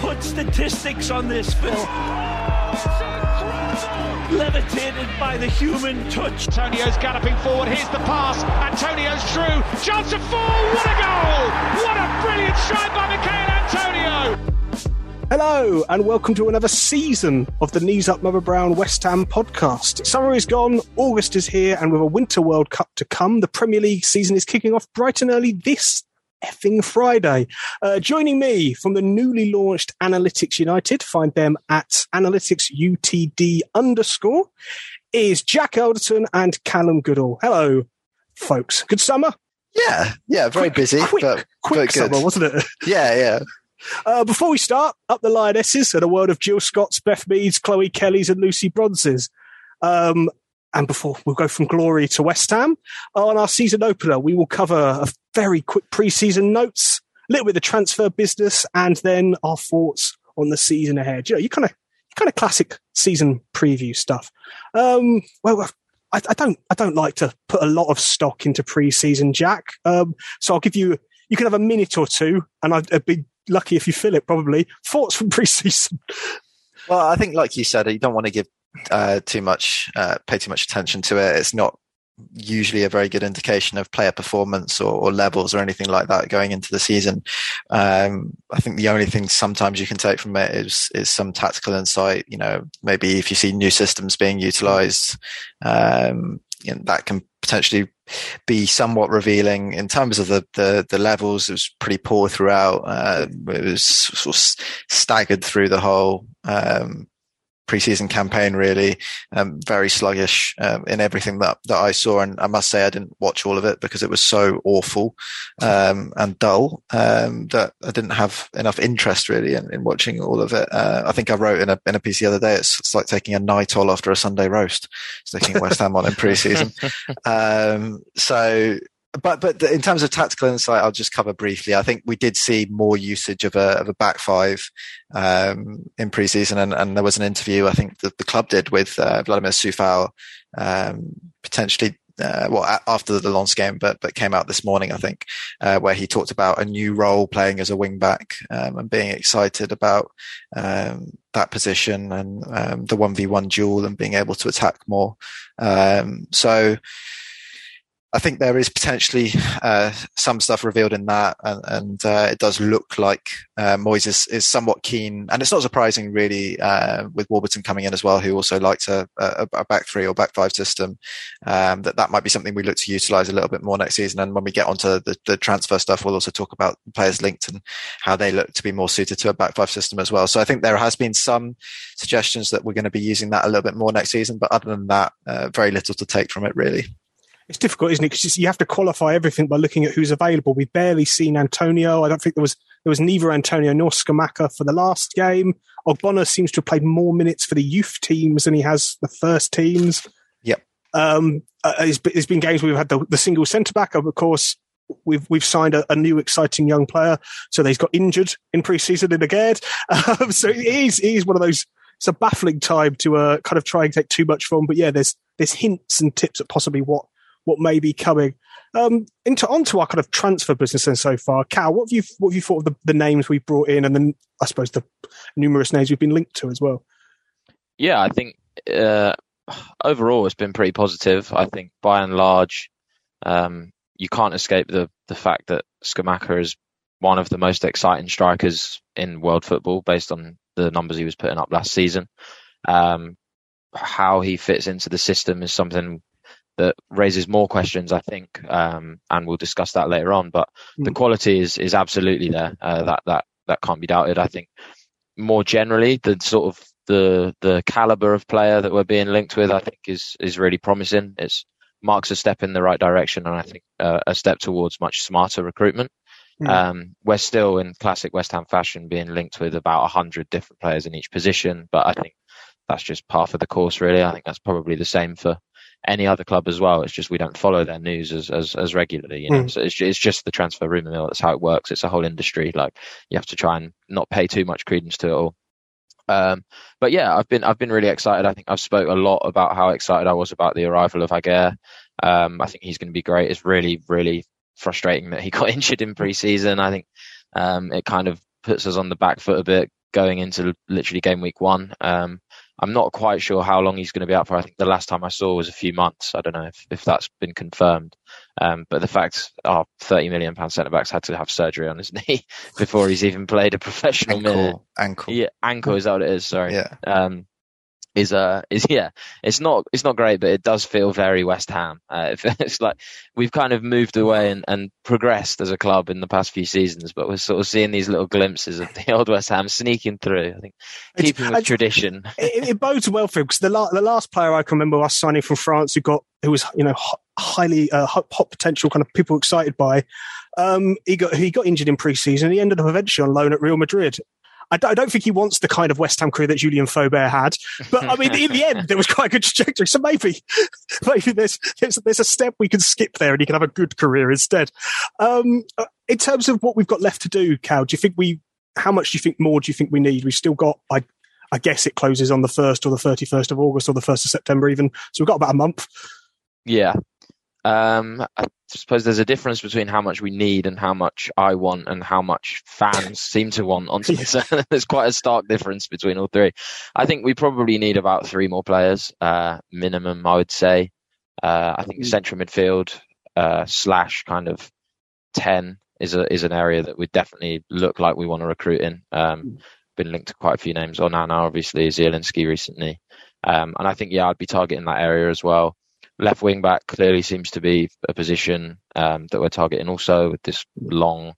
you put statistics on this, Phil? Levitated by the human touch. Antonio's galloping forward. Here's the pass. Antonio's through. Chance of four. What a goal! What a brilliant strike by Michail Antonio! Hello, and welcome to another season of the Knees Up Mother Brown West Ham podcast. Summer is gone, August is here, and with a Winter World Cup to come, the Premier League season is kicking off bright and early this effing Friday. Uh, joining me from the newly launched Analytics United, find them at analyticsutd underscore, is Jack Elderton and Callum Goodall. Hello, folks. Good summer? Yeah, yeah, very Quick- busy, quick, but, quick but good. summer, wasn't it? Yeah, yeah. Uh, before we start, up the Lionesses and a world of Jill Scott's, Beth Mead's, Chloe Kelly's, and Lucy Bronze's. Um, and before we'll go from glory to West Ham on our season opener, we will cover a very quick pre-season notes, a little bit of the transfer business, and then our thoughts on the season ahead. You know, you kind of, kind of classic season preview stuff. Um, well, I, I don't, I don't like to put a lot of stock into pre-season, Jack. Um, so I'll give you, you can have a minute or two, and I'd, I'd be lucky if you fill it. Probably thoughts from pre-season. Well, I think, like you said, you don't want to give uh, too much, uh, pay too much attention to it. It's not usually a very good indication of player performance or, or levels or anything like that going into the season. Um, I think the only thing sometimes you can take from it is is some tactical insight. You know, maybe if you see new systems being utilized, um, you know, that can potentially be somewhat revealing in terms of the, the, the levels. It was pretty poor throughout. Uh, it was sort of staggered through the whole, um, preseason campaign really. Um, very sluggish um, in everything that, that I saw. And I must say I didn't watch all of it because it was so awful um, and dull um, that I didn't have enough interest really in, in watching all of it. Uh, I think I wrote in a, in a piece the other day it's, it's like taking a night all after a Sunday roast. Sticking West Ham on in preseason. Um, so but but in terms of tactical insight, I'll just cover briefly. I think we did see more usage of a of a back five um, in preseason, and, and there was an interview I think that the club did with uh, Vladimir Coufal, um, potentially. Uh, well, after the Lens game, but but came out this morning, I think, uh, where he talked about a new role playing as a wing back um, and being excited about um, that position and um, the one v one duel and being able to attack more. Um, so I think there is potentially uh, some stuff revealed in that, and, and uh, it does look like uh, Moyes is, somewhat keen, and it's not surprising really uh, with Warburton coming in as well, who also likes a, a, a back three or back five system. Um, that that might be something we look to utilise a little bit more next season. And when we get onto the, the transfer stuff, we'll also talk about players linked and how they look to be more suited to a back five system as well. So I think there has been some suggestions that we're going to be using that a little bit more next season, but other than that, uh, very little to take from it really. It's difficult, isn't it? Because you have to qualify everything by looking at who's available. We've barely seen Antonio. I don't think there was there was neither Antonio nor Scamacca for the last game. Ogbonna seems to have played more minutes for the youth teams than he has the first teams. Yep. Um, uh, there's, there's been games where we've had the, the single centre back. Of course, we've we've signed a, a new exciting young player, so he's got injured in pre-season in again. Um, so it is it is one of those. It's a baffling time to uh, kind of try and take too much from. But yeah, there's there's hints and tips at possibly what what may be coming. Um, into onto our kind of transfer business then so far. Cal, what have you what have you thought of the, the names we've brought in, and then I suppose the numerous names we've been linked to as well. Yeah, I think uh, overall it's been pretty positive. I think by and large, um, you can't escape the the fact that Scamacca is one of the most exciting strikers in world football based on the numbers he was putting up last season. Um, how he fits into the system is something that raises more questions, I think, um, and we'll discuss that later on. But the Mm. quality is is absolutely there. Uh, that that that can't be doubted. I think more generally, the sort of the the caliber of player that we're being linked with, I think, is is really promising. It's marks a step in the right direction, and I think uh, a step towards much smarter recruitment. Mm. Um, we're still in classic West Ham fashion, being linked with about a hundred different players in each position, but I think that's just par for the course, really. I think that's probably the same for any other club as well. It's just we don't follow their news as as, as regularly, you know. Mm. So it's, it's just the transfer rumor mill. That's how it works. It's a whole industry. Like you have to try and not pay too much credence to it all. Um, but yeah, I've been I've been really excited. I think I've spoke a lot about how excited I was about the arrival of Aguerd. Um, I think he's going to be great. It's really really frustrating that he got injured in pre-season. I think um, it kind of puts us on the back foot a bit going into literally game week one. Um, I'm not quite sure how long he's going to be out for. I think the last time I saw was a few months. I don't know if, if that's been confirmed. Um, but the fact our 30 million pound centre backs had to have surgery on his knee before he's even played a professional ankle, minute. Ankle. Yeah, ankle is that what it is? Sorry. Yeah. Um, is uh is yeah it's not it's not great but it does feel very west ham uh, it's like we've kind of moved away and, and progressed as a club in the past few seasons but we're sort of seeing these little glimpses of the old west ham sneaking through i think keeping with tradition it, it, bodes well for him because the, la- the last player i can remember us signing from france who got who was you know highly uh, hot, hot potential kind of people excited by um, he got he got injured in pre-season. He ended up eventually on loan at Real Madrid. I don't, I don't think he wants the kind of West Ham career that Julien Faubert had. But I mean, in the end, there was quite a good trajectory. So maybe, maybe there's, there's, there's a step we can skip there and he can have a good career instead. Um, uh, in terms of what we've got left to do, Cal, do you think we, how much do you think more do you think we need? We've still got, I, I guess it closes on the 1st or the 31st of August or the 1st of September even. So we've got about a month. Yeah. Um, I suppose there's a difference between how much we need and how much I want and how much fans seem to want on Twitter. there's quite a stark difference between all three. I think we probably need about three more players, uh, minimum, I would say. Uh, I think mm. central midfield, uh, slash kind of 10 is a, is an area that we definitely look like we want to recruit in. Um, mm. been linked to quite a few names. Onana, obviously, Zielinski recently. Um, and I think, yeah, I'd be targeting that area as well left wing back clearly seems to be a position um, that we're targeting also with this long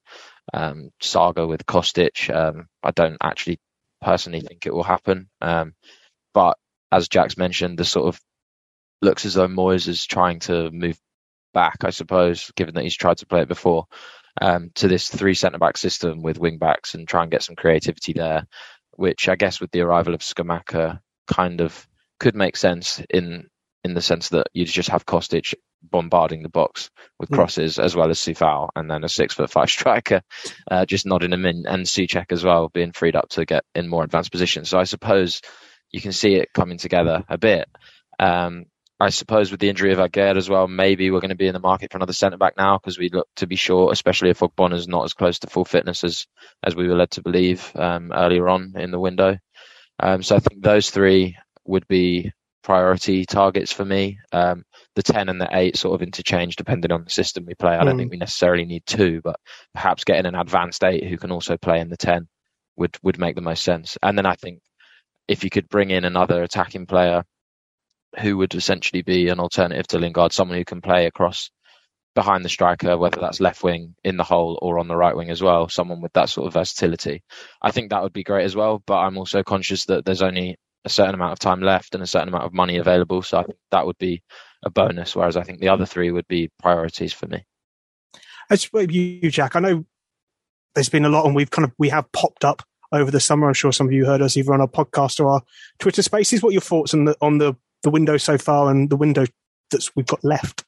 um, saga with Kostic. Um, I don't actually personally think it will happen. Um, but as Jack's mentioned, the sort of looks as though Moyes is trying to move back, I suppose, given that he's tried to play it before, um, to this three centre back system with wing backs and try and get some creativity there, which I guess with the arrival of Scamacca kind of could make sense in in the sense that you just have Kostic bombarding the box with hmm. crosses mm. as well as Coufal, and then a six foot five striker uh, just nodding him in, and Soucek as well being freed up to get in more advanced positions. So I suppose you can see it coming together a bit. Um, I suppose with the injury of Aguerd as well, maybe we're going to be in the market for another centre back now because we look to be short, especially if Ogbon is not as close to full fitness as as we were led to believe um, earlier on in the window. Um, so I think those three would be priority targets for me. Um, the 10 and the 8 sort of interchange depending on the system we play. I don't mm. think we necessarily need two, but perhaps getting an advanced 8 who can also play in the 10 would, would make the most sense. And then I think if you could bring in another attacking player who would essentially be an alternative to Lingard, someone who can play across behind the striker, whether that's left wing in the hole or on the right wing as well, someone with that sort of versatility. I think that would be great as well. But I'm also conscious that there's only a certain amount of time left and a certain amount of money available. So I think that would be a bonus, whereas I think the other three would be priorities for me. As for you, Jack, I know there's been a lot, and we've kind of we have popped up over the summer. I'm sure some of you heard us either on our podcast or our Twitter Spaces. What are your thoughts on the on the the window so far and the window that we've got left?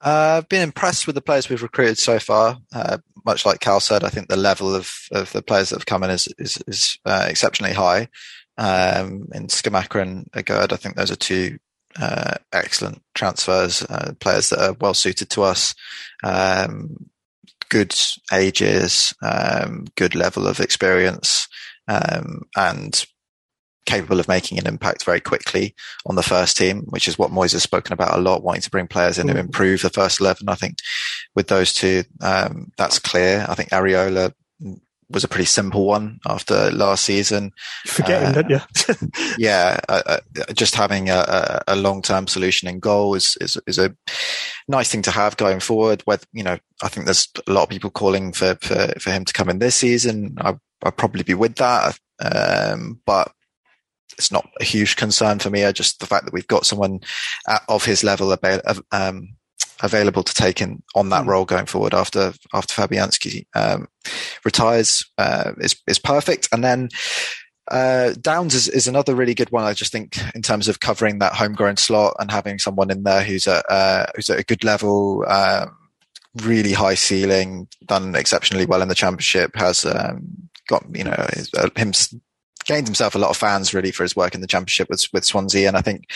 Uh, I've been impressed with the players we've recruited so far. Uh, much like Cal said, I think the level of, of the players that have come in is is, is uh, exceptionally high. Um, in Scamacca and Aguerd, I think those are two uh, excellent transfers, uh, players that are well suited to us. Um, good ages, um, good level of experience, um, and capable of making an impact very quickly on the first team, which is what Moyes has spoken about a lot, wanting to bring players in mm. to improve the first 11. I think with those two, um, that's clear. I think Areola was a pretty simple one after last season. Forgetting, uh, don't you? yeah, uh, uh, just having a, a, long-term solution in goal is, is is a nice thing to have going forward. Where you know, I think there's a lot of people calling for for, for him to come in this season. I, I'd probably be with that, um, but it's not a huge concern for me. I just the fact that we've got someone at, of his level about, um, available to take in on that mm. role going forward after after Fabianski um, retires uh, is is perfect. And then uh, Downes is, is another really good one. I just think in terms of covering that homegrown slot and having someone in there who's at uh, who's at a good level. Um, really high ceiling, done exceptionally well in the championship, has um, got you know his, uh, him gained himself a lot of fans really for his work in the championship with, with Swansea. And I think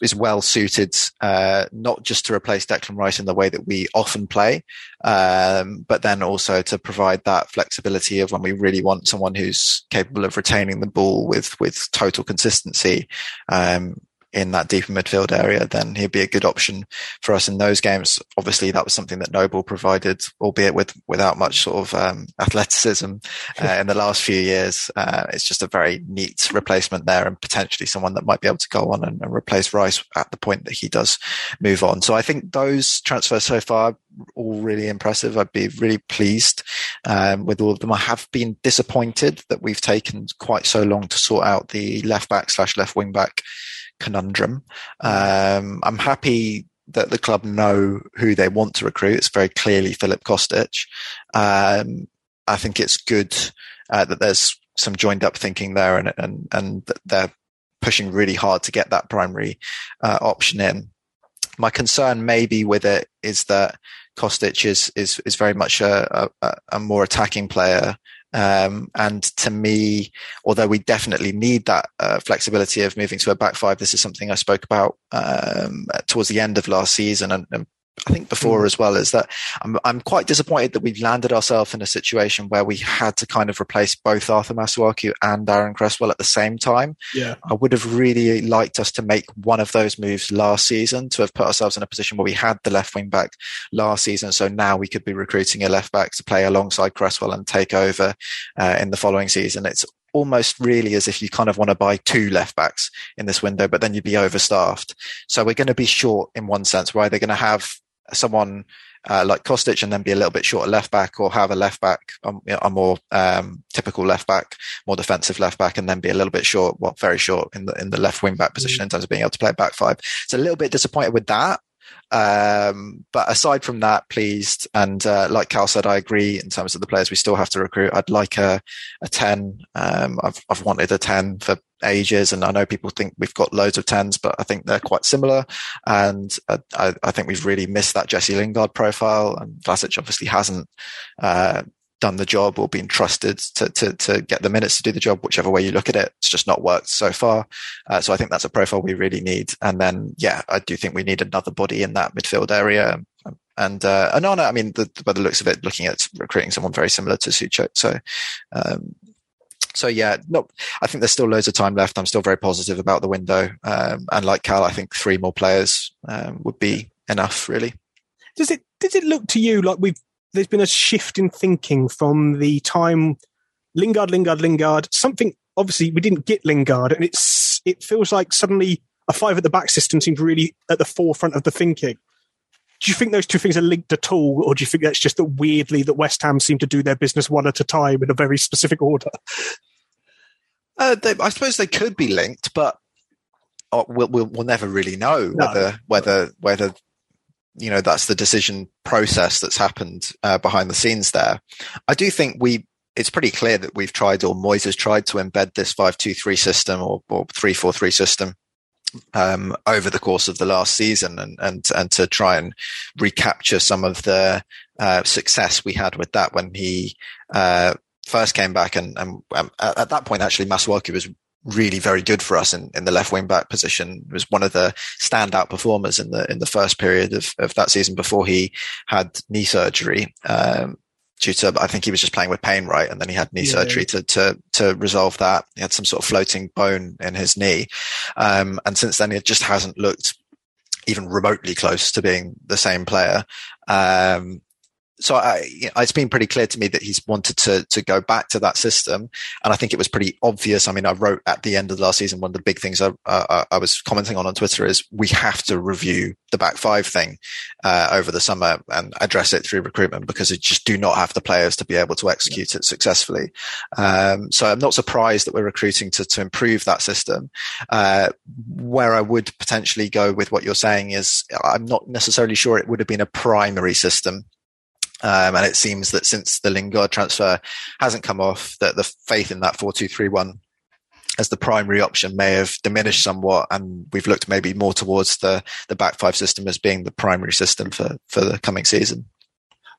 is well suited, uh, not just to replace Declan Rice in the way that we often play, um, but then also to provide that flexibility of when we really want someone who's capable of retaining the ball with, with total consistency. Um, in that deeper midfield area, then he'd be a good option for us in those games. Obviously, that was something that Noble provided, albeit with without much sort of um, athleticism uh, in the last few years. Uh, it's just a very neat replacement there, and potentially someone that might be able to go on and, and, replace Rice at the point that he does move on. So I think those transfers so far all really impressive. I'd be really pleased um, with all of them. I have been disappointed that we've taken quite so long to sort out the left back slash left wing back conundrum. Um, I'm happy that the club know who they want to recruit. It's very clearly Filip Kostic. Um, I think it's good uh, that there's some joined up thinking there and, and, and they're pushing really hard to get that primary uh, option in. My concern maybe with it is that Kostic is, is, is very much a, a, a more attacking player um, and to me, although we definitely need that uh, flexibility of moving to a back five, this is something I spoke about um, towards the end of last season and, and I think before mm. as well is that I'm, I'm quite disappointed that we've landed ourselves in a situation where we had to kind of replace both Arthur Masuaku and Aaron Cresswell at the same time. Yeah. I would have really liked us to make one of those moves last season to have put ourselves in a position where we had the left wing back last season. So now we could be recruiting a left back to play alongside Cresswell and take over uh, in the following season. It's almost really as if you kind of want to buy two left backs in this window, but then you'd be overstaffed. So we're going to be short in one sense. We're either going to have someone uh, like Kostic and then be a little bit short left back or have a left back, um, you know, a more um, typical left back, more defensive left back, and then be a little bit short, well, very short in the in the left wing back position mm. in terms of being able to play back five. So a little bit disappointed with that. Um, but aside from that, pleased. And uh, like Cal said, I agree in terms of the players we still have to recruit. I'd like a, a 10. Um, I've, I've wanted a 10 for ages. And I know people think we've got loads of 10s, but I think they're quite similar. And I, I, think we've really missed that Jesse Lingard profile. And Vlasic obviously hasn't uh, done the job or been trusted to, to, to get the minutes to do the job, whichever way you look at it. It's just not worked so far. Uh, so I think that's a profile we really need. And then, yeah, I do think we need another body in that midfield area. And, uh, Onana, I mean, the, by the looks of it, looking at recruiting someone very similar to Souček. So, um, so yeah, no, I think there's still loads of time left. I'm still very positive about the window. Um, and like Cal, I think three more players, um, would be enough really. Does it, does it look to you like we've there's been a shift in thinking from the time Lingard, Lingard, Lingard. Something obviously we didn't get Lingard, and it's it feels like suddenly a five at the back system seems really at the forefront of the thinking. Do you think those two things are linked at all, or do you think that's just that weirdly that West Ham seem to do their business one at a time in a very specific order? Uh, they, I suppose they could be linked, but uh, we'll, we'll, we'll never really know no. whether whether whether you know that's the decision process that's happened uh, behind the scenes there. I do think we it's pretty clear that we've tried or Moyes has tried to embed this five two three system or, or three four three system um, over the course of the last season and and and to try and recapture some of the uh, success we had with that when he uh, first came back and, and um, at that point actually Masuaku was really very good for us in, in the left wing back position. He was one of the standout performers in the in the first period of, of that season before he had knee surgery. Um, due to I think he was just playing with pain, right? And then he had knee yeah. surgery to to to resolve that. He had some sort of floating bone in his knee, um, and since then it just hasn't looked even remotely close to being the same player. Um, so I, it's been pretty clear to me that he's wanted to to go back to that system, and I think it was pretty obvious. I mean, I wrote at the end of the last season one of the big things I, uh, I was commenting on on Twitter is we have to review the back five thing uh, over the summer and address it through recruitment because it just do not have the players to be able to execute yeah. it successfully. Um, so I'm not surprised that we're recruiting to to improve that system. Uh, where I would potentially go with what you're saying is I'm not necessarily sure it would have been a primary system um, and it seems that since the Lingard transfer hasn't come off, that the faith in that 4-2-3-1 as the primary option may have diminished somewhat, and we've looked maybe more towards the the back five system as being the primary system for for the coming season.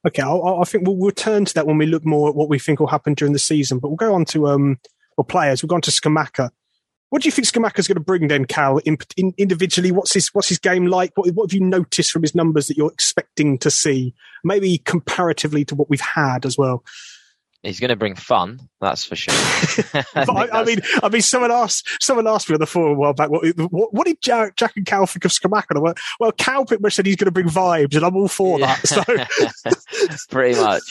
Okay, I'll, i think we'll return to that when we look more at what we think will happen during the season. But we'll go on to um, or players. We've gone to Scamacca. What do you think Scamacca's going to bring then, Cal? In, in, individually, what's his what's his game like? What, what have you noticed from his numbers that you're expecting to see? Maybe comparatively to what we've had as well. He's going to bring fun, that's for sure. I, I, I, mean, I mean, someone asked someone asked me on the forum a while back, what, what, what did Jack, Jack, and Cal think of Scamacca? Well, well, Cal pretty much said he's going to bring vibes, and I'm all for yeah. that. So, pretty much.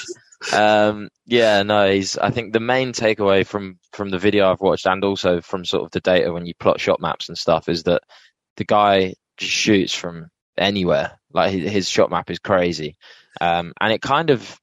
Um, yeah, no, he's. I think the main takeaway from from the video I've watched, and also from sort of the data when you plot shot maps and stuff, is that the guy just shoots from anywhere. Like his, shot map is crazy, um, and it kind of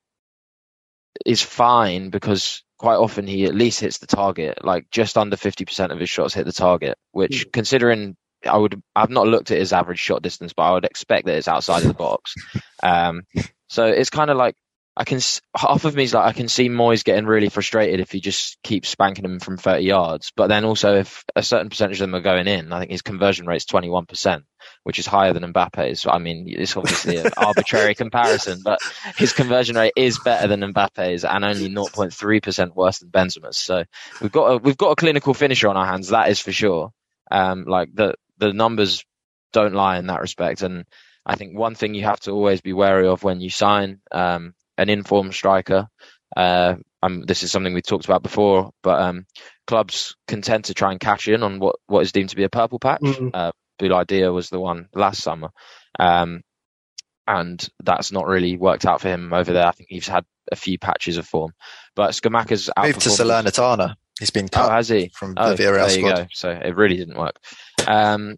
is fine because quite often he at least hits the target. Like just under fifty percent of his shots hit the target, which, mm. considering I would, I've not looked at his average shot distance, but I would expect that it's outside of the box. Um, so it's kind of like I can half of me is like I can see Moyes getting really frustrated if he just keeps spanking them from 30 yards. But then also if a certain percentage of them are going in, I think his conversion rate is 21%, which is higher than Mbappe's. I mean, it's obviously an arbitrary comparison, but his conversion rate is better than Mbappe's and only 0.3% worse than Benzema's. So we've got a, we've got a clinical finisher on our hands. That is for sure. Um, like the the numbers don't lie in that respect, and I think one thing you have to always be wary of when you sign um, an informed striker. Uh, um, this is something we talked about before, but um, clubs can tend to try and cash in on what, what is deemed to be a purple patch. Mm-hmm. Uh, Idea was the one last summer, um, and that's not really worked out for him over there. I think he's had a few patches of form, but Scamacca's moved to Salernitana. He's been cut. Oh, has he? From oh, the Villarreal there you go. So it really didn't work. Um,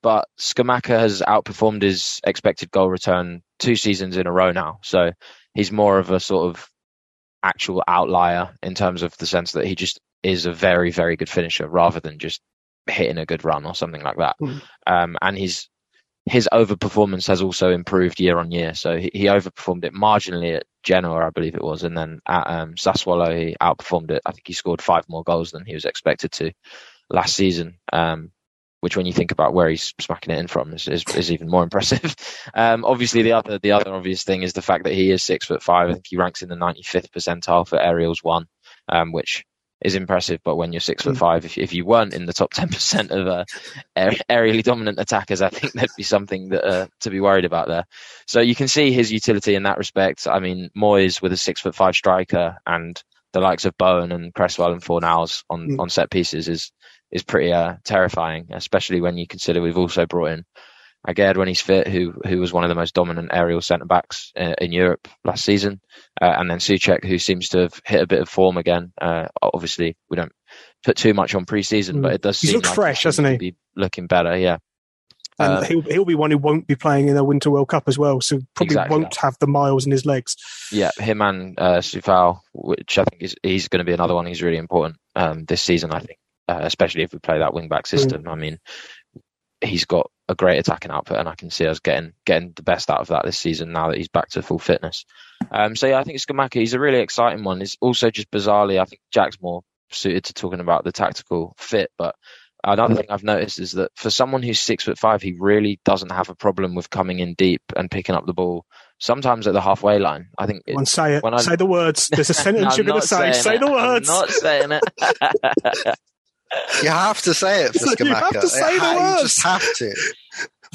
but Scamacca has outperformed his expected goal return two seasons in a row now. So he's more of a sort of actual outlier in terms of the sense that he just is a very, very good finisher rather than just hitting a good run or something like that. Mm. Um, and his his overperformance has also improved year on year. So he, he, overperformed it marginally at Genoa, I believe it was, and then at um, Sassuolo he outperformed it. I think he scored five more goals than he was expected to last season. Um, which when you think about where he's smacking it in from is, is, is even more impressive. Um, obviously, the other the other obvious thing is the fact that he is six foot five. I think he ranks in the 95th percentile for aerials one, um, which is impressive. But when you're six foot five, if, if you weren't in the top 10% of uh, aerially dominant attackers, I think there'd be something that, uh, to be worried about there. So you can see his utility in that respect. I mean, Moyes with a six foot five striker and the likes of Bowen and Cresswell and Fornals on, mm. on set pieces is is pretty uh, terrifying, especially when you consider we've also brought in Aguerd when he's fit, who who was one of the most dominant aerial centre backs in, uh, in, Europe last season, uh, and then Soucek, who seems to have hit a bit of form again. Uh, obviously, we don't put too much on pre-season, mm. but it does he's seem like fresh, hasn't he? Be looking better, yeah. And um, he'll he'll be one who won't be playing in the Winter World Cup as well, so probably exactly won't that. have the miles in his legs. Yeah, him and uh, Coufal, which I think is he's going to be another one. He's really important um, this season, I think uh, especially if we play that wing back system. Mm. I mean, he's got a great attacking output, and I can see us getting getting the best out of that this season now that he's back to full fitness. Um, so yeah, I think Scamacca, he's a really exciting one. He's also just bizarrely, I think Jack's more suited to talking about the tactical fit, but another thing I've noticed is that for someone who's six foot five, he really doesn't have a problem with coming in deep and picking up the ball. Sometimes at the halfway line, I think. It, say it. When I, say the words. There's a sentence no, you're going to say. Say it. the words. I'm not saying it. You have to say it for Scamacca. You have to say the words. You just have to.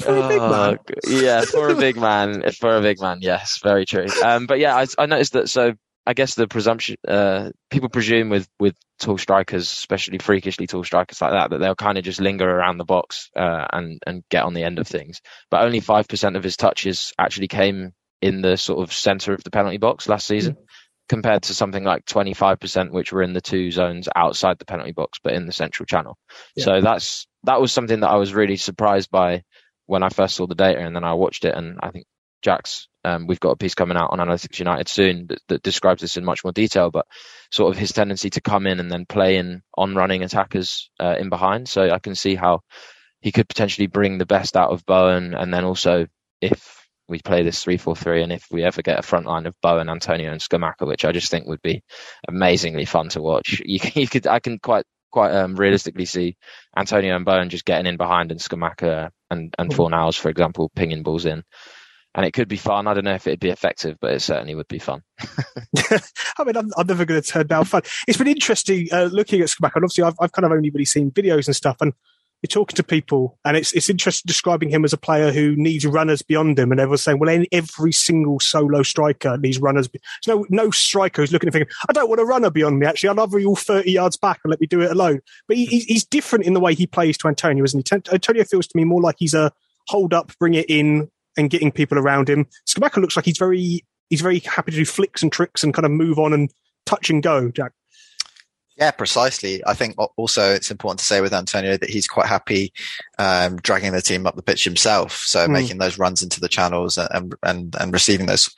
For a big man. Oh, yeah, for a big man. For a big man, yes, very true. Um, but yeah, I, I noticed that. So I guess the presumption, uh, people presume with with tall strikers, especially freakishly tall strikers like that, that they'll kind of just linger around the box uh, and and get on the end of things. But only five percent of his touches actually came in the sort of center of the penalty box last season. Mm compared to something like 25%, which were in the two zones outside the penalty box, but in the central channel. Yeah. So that's, that was something that I was really surprised by when I first saw the data and then I watched it. And I think Jack's, um, we've got a piece coming out on Analytics United soon that, that, describes this in much more detail, but sort of his tendency to come in and then play in on running attackers, uh, in behind. So I can see how he could potentially bring the best out of Bowen. And then also if we play this three four three, and if we ever get a front line of Bowen, Antonio, and Scamacca, which I just think would be amazingly fun to watch, you, you could I can quite quite um, realistically see Antonio and Bowen just getting in behind, and Scamacca and and Fornals, for example, pinging balls in. and it could be fun. I don't know if it'd be effective, but it certainly would be fun. I mean, I'm, I'm never going to turn down fun. It's been interesting uh, looking at Scamacca. And obviously, I've, I've kind of only really seen videos and stuff, and you're talking to people, and it's it's interesting describing him as a player who needs runners beyond him, and everyone's saying, well, every single solo striker needs runners. There's no no striker who's looking at thinking, I don't want a runner beyond me. Actually, I'd rather you all 30 yards back and let me do it alone. But he, he's different in the way he plays to Antonio, isn't he? Antonio feels to me more like he's a hold up, bring it in, and getting people around him. Scamacca looks like he's very he's very happy to do flicks and tricks and kind of move on and touch and go. Jack. Yeah, precisely. I think also it's important to say with Antonio that he's quite happy um, dragging the team up the pitch himself. So mm. making those runs into the channels and, and and receiving those,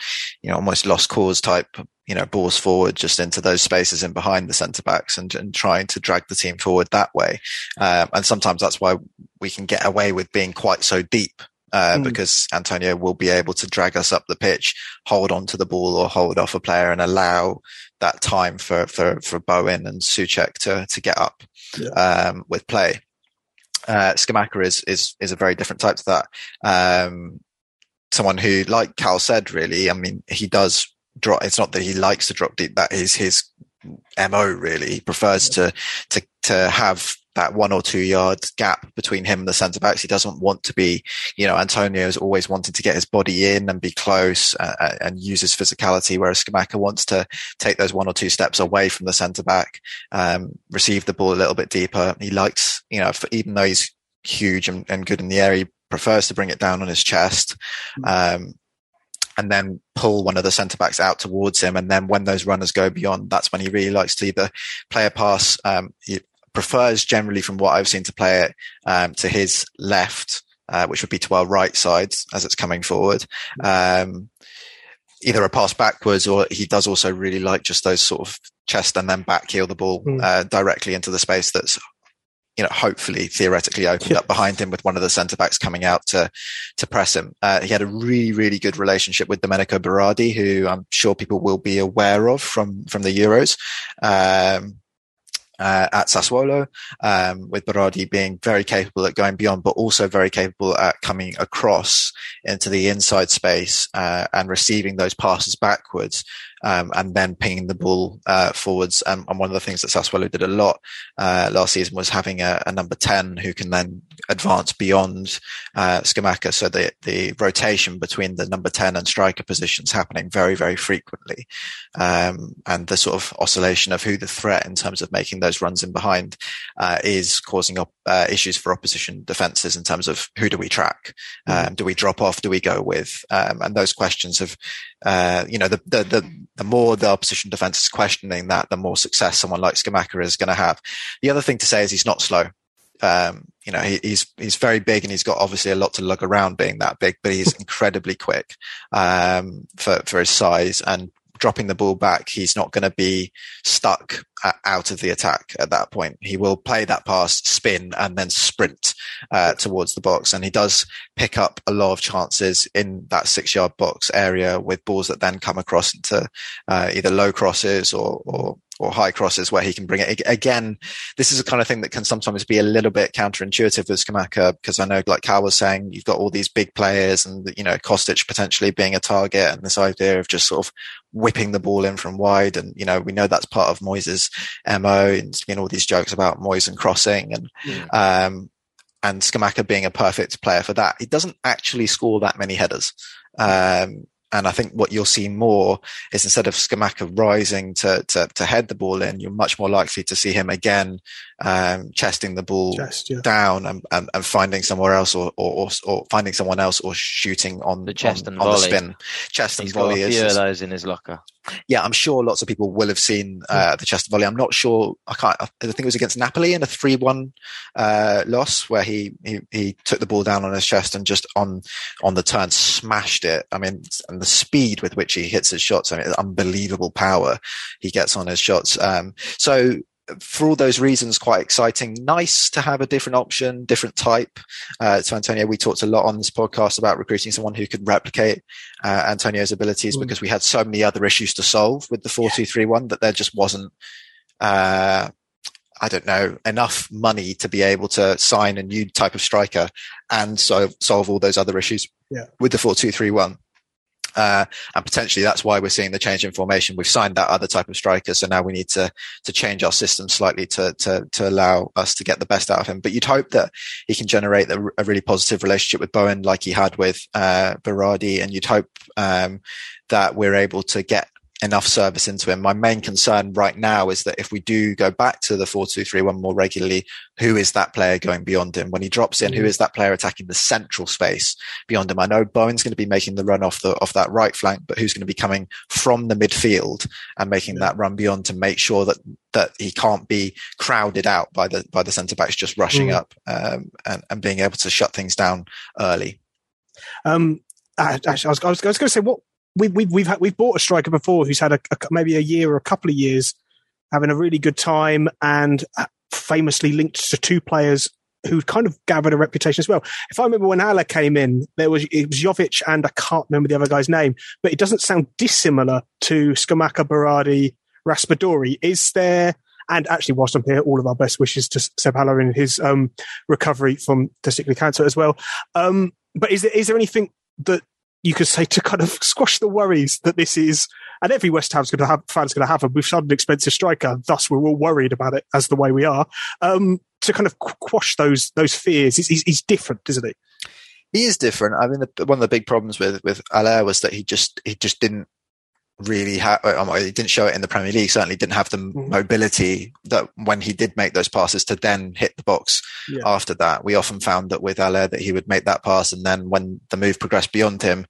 you know, almost lost cause type, you know, balls forward just into those spaces in behind the centre backs and, and trying to drag the team forward that way. Um, and sometimes that's why we can get away with being quite so deep uh, mm. because Antonio will be able to drag us up the pitch, hold on to the ball or hold off a player and allow that time for, for, for Bowen and Soucek to, to get up, yeah. um, with play. Uh, Scamacca is, is, is a very different type to that. Um, someone who, like Cal said, really, I mean, he does drop. It's not that he likes to drop deep. That is his mo. Really, he prefers yeah. to to to have that one or two yard gap between him and the centre backs. He doesn't want to be, you know, Antonio is always wanting to get his body in and be close uh, uh and use his physicality, whereas Scamacca wants to take those one or two steps away from the centre back, um, receive the ball a little bit deeper. He likes, you know, for, even though he's huge and, and, good in the air, he prefers to bring it down on his chest. Mm-hmm. Um, and then pull one of the centre backs out towards him. And then when those runners go beyond, that's when he really likes to either play a pass. Um, prefers generally from what I've seen to play it, um, to his left, uh, which would be to our right side as it's coming forward. Um, either a pass backwards or he does also really like just those sort of chest and then back heel the ball, mm. uh, directly into the space that's you know, hopefully theoretically opened yeah. up behind him with one of the centre backs coming out to, to press him. Uh, he had a really, really good relationship with Domenico Berardi, who I'm sure people will be aware of from, from the Euros. Um, uh, at Sassuolo, um, with Berardi being very capable at going beyond, but also very capable at coming across into the inside space uh, and receiving those passes backwards um, and then pinging the ball uh, forwards. Um, and one of the things that Sassuolo did a lot uh, last season was having a, a, number 10 who can then advance beyond uh, Scamacca. So the, the rotation between the number 10 and striker positions happening very, very frequently. Um, and the sort of oscillation of who the threat in terms of making those runs in behind uh, is causing op- uh, issues for opposition defenses in terms of who do we track? Mm. Um, do we drop off? Do we go with? Um, and those questions have, uh, you know, the, the, the, the more the opposition defense is questioning that, the more success someone like Scamacca is going to have. The other thing to say is he's not slow. Um, you know, he, he's he's very big and he's got obviously a lot to lug around being that big, but he's incredibly quick um, for for his size and dropping the ball back. He's not going to be stuck out of the attack at that point. He will play that pass, spin, and then sprint uh, towards the box. And he does pick up a lot of chances in that six yard box area with balls that then come across into uh, either low crosses or, or or high crosses where he can bring it. Again, this is a kind of thing that can sometimes be a little bit counterintuitive with Scamacca because I know, like Cal was saying, you've got all these big players and, you know, Kostic potentially being a target and this idea of just sort of whipping the ball in from wide. And, you know, we know that's part of Moyes' MO and you know, all these jokes about Moyes and crossing and, yeah. um, and Scamacca being a perfect player for that. He doesn't actually score that many headers. Um, and I think what you'll see more is instead of Scamacca rising to, to, to head the ball in, you're much more likely to see him again um, chesting the ball chest, yeah. down and, and, and, finding somewhere else or, or, or, finding someone else or shooting on the chest on, and on volley. the spin. Chest He's and volley. Got a few of those in his locker. Yeah, I'm sure lots of people will have seen uh, the chest and volley. I'm not sure. I can't. I think it was against Napoli in a three-one uh, loss where he, he he took the ball down on his chest and just on on the turn smashed it. I mean, and the speed with which he hits his shots. I mean, unbelievable power he gets on his shots. Um, so for all those reasons, quite exciting. Nice to have a different option, different type. Uh, to Antonio, we talked a lot on this podcast about recruiting someone who could replicate uh, Antonio's abilities mm. because we had so many other issues to solve with the four two three one that there just wasn't. Uh, I don't know, enough money to be able to sign a new type of striker and so solve all those other issues Yeah. with the four two three one. Uh, and potentially that's why we're seeing the change in formation. We've signed that other type of striker, so now we need to to change our system slightly to to to allow us to get the best out of him. But you'd hope that he can generate a, really positive relationship with Bowen, like he had with uh, Berardi, and you'd hope um, that we're able to get enough service into him. My main concern right now is that if we do go back to the 4-2-3-1 more regularly, who is that player going beyond him? When he drops in, who is that player attacking the central space beyond him? I know Bowen's going to be making the run off the off that right flank, but who's going to be coming from the midfield and making that run beyond to make sure that that he can't be crowded out by the by the centre backs just rushing Mm. up um, and, and being able to shut things down early. Um, I- I was, I was, I was going to say what we, we, we've had, we've bought a striker before who's had a, a- maybe a year or a couple of years having a really good time and uh, famously linked to two players who kind of gathered a reputation as well. If I remember when Haller came in, there was it was Jovic and I can't remember the other guy's name, but it doesn't sound dissimilar to Scamacca, Berardi, Raspadori. Is there? And actually, whilst I'm here, all of our best wishes to Seb Haller in his um, recovery from testicular cancer as well. Um, but is there is there anything that you could say to kind of squash the worries that this is, and every West Ham's going to have fan's going to have them. We've signed an expensive striker, thus we're all worried about it as the way we are. Um, to kind of quash those those fears, he's, he's different, isn't he? he is different. I mean, the, one of the big problems with with Haller was that he just he just didn't really. He didn't show it in the Premier League. Certainly didn't have the Mhm. mobility that when he did make those passes to then hit the box. Yeah. After that, we often found that with Haller that he would make that pass, and then when the move progressed beyond him.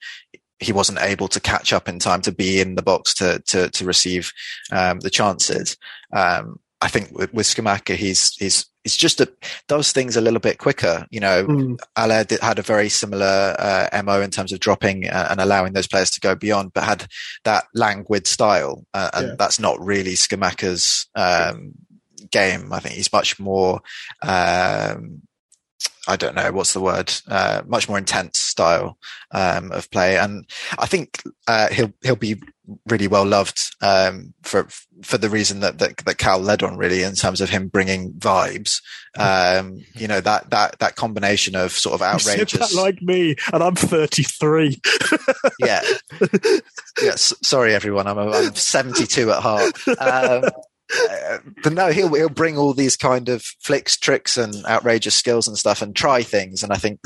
He wasn't able to catch up in time to be in the box to to, to receive um, the chances. Um, I think with, with Scamacca, he's he's he's just a, does things a little bit quicker. You know, Mm. Haller had a very similar uh, mo in terms of dropping uh, and allowing those players to go beyond, but had that languid style, uh, and Yeah. that's not really Scamacca's um, game. I think he's much more. Um, I don't know what's the word. Uh, much more intense style um, of play, and I think uh, he'll he'll be really well loved um, for for the reason that, that that Cal led on really in terms of him bringing vibes. Um, you know that that that combination of sort of outrageous. like me, and I'm 33. yeah, yeah. sorry, everyone. I'm, I'm 72 at heart. Um, uh, but no, he'll he'll bring all these kind of flicks, tricks, and outrageous skills and stuff, and try things. And I think,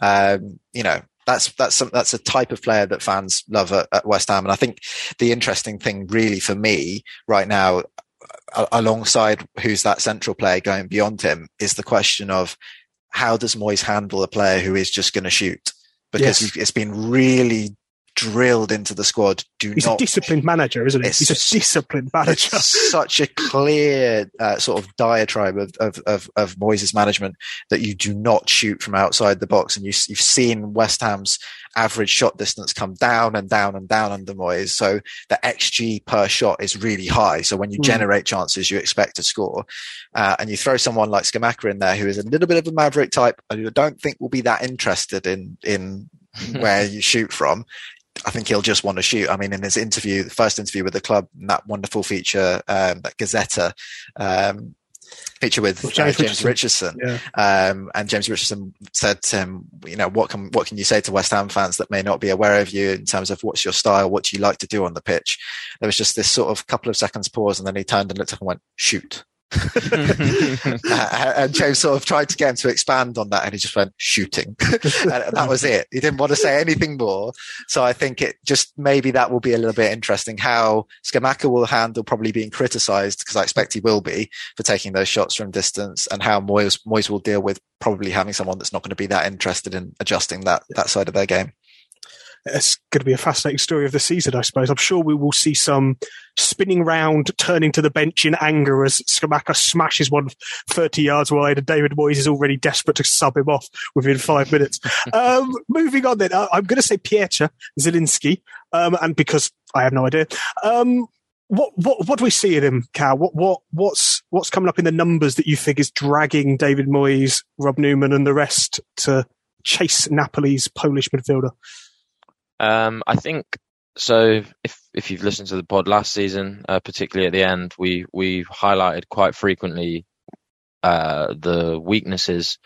um, you know, that's that's some, that's a type of player that fans love at, at West Ham. And I think the interesting thing, really, for me right now, alongside who's that central player going beyond him, is the question of how does Moyes handle a player who is just going to shoot? Because Yes. it's been really drilled into the squad. Do He's not a disciplined manager, isn't he? It's He's a disciplined manager. it's such a clear uh, sort of diatribe of, of, of, of Moyes' management that you do not shoot from outside the box. And you, you've seen West Ham's average shot distance come down and down and down under Moyes. So the XG per shot is really high. So when you Mm. generate chances, you expect to score. Uh, and you throw someone like Scamacca in there, who is a little bit of a maverick type, and who I don't think will be that interested in, in where you shoot from. I think he'll just want to shoot. I mean, in his interview, the first interview with the club, that wonderful feature, um, that Gazzetta, um, feature with uh, James James, Richardson. Richardson. Yeah. Um, and James Richardson said to him, you know, what can, what can you say to West Ham fans that may not be aware of you in terms of what's your style? What do you like to do on the pitch? There was just this sort of couple of seconds pause and then he turned and looked up and went, shoot. Uh, and James sort of tried to get him to expand on that, and he just went shooting. and that was it. He didn't want to say anything more. So I think it just maybe that will be a little bit interesting how Scamacca will handle probably being criticised because I expect he will be for taking those shots from distance, and how Moyes Moyes will deal with probably having someone that's not going to be that interested in adjusting that that side of their game. It's going to be a fascinating story of the season, I suppose. I'm sure we will see some spinning round, turning to the bench in anger as Scamacca smashes one 30 yards wide and David Moyes is already desperate to sub him off within five minutes. um, moving on then, I'm going to say Pietra Zielinski, um, and because I have no idea. Um, what, what, what do we see in him, Cal? What, what, what's, what's coming up in the numbers that you think is dragging David Moyes, Rob Newman and the rest to chase Napoli's Polish midfielder? Um, I think so. If if you've listened to the pod last season, uh, particularly at the end, we we highlighted quite frequently uh, the weaknesses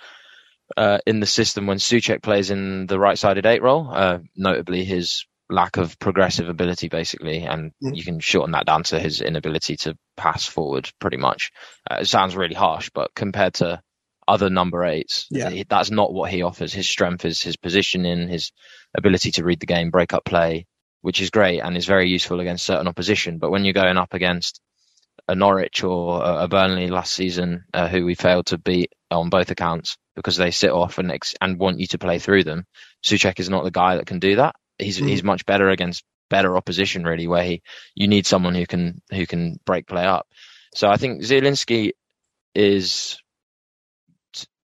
uh, in the system when Soucek plays in the right-sided eight role, uh, notably his lack of progressive ability, basically, and Mm. you can shorten that down to his inability to pass forward, pretty much. Uh, it sounds really harsh, but compared to other number eights, Yeah. that's not what he offers. His strength is his positioning, his ability to read the game, break up play, which is great and is very useful against certain opposition. But when you're going up against a Norwich or a Burnley last season, uh, who we failed to beat on both accounts because they sit off and ex- and want you to play through them. Soucek is not the guy that can do that. He's Mhm. he's much better against better opposition, really, where he you need someone who can who can break play up. So I think Zielinski is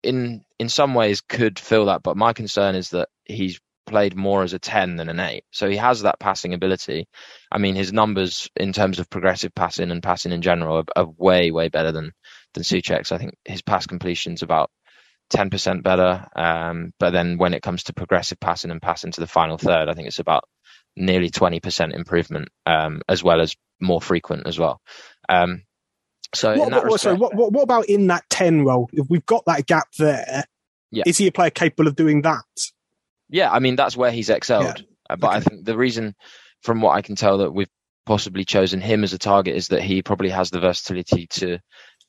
in in some ways could fill that, but my concern is that he's played more as a 10 than an 8. So he has that passing ability. I mean, his numbers in terms of progressive passing and passing in general are, are way, way better than, than Soucek's. I think his pass completion's about 10% better. Um, but then when it comes to progressive passing and passing to the final third, I think it's about nearly 20% improvement, um, as well as more frequent as well. Um, so What, in that what, sorry, respect, what, what, what about in that 10 role? If we've got that gap there, Yeah. is he a player capable of doing that? Yeah, I mean that's where he's excelled. Uh, But I think the reason, from what I can tell, that we've possibly chosen him as a target is that he probably has the versatility to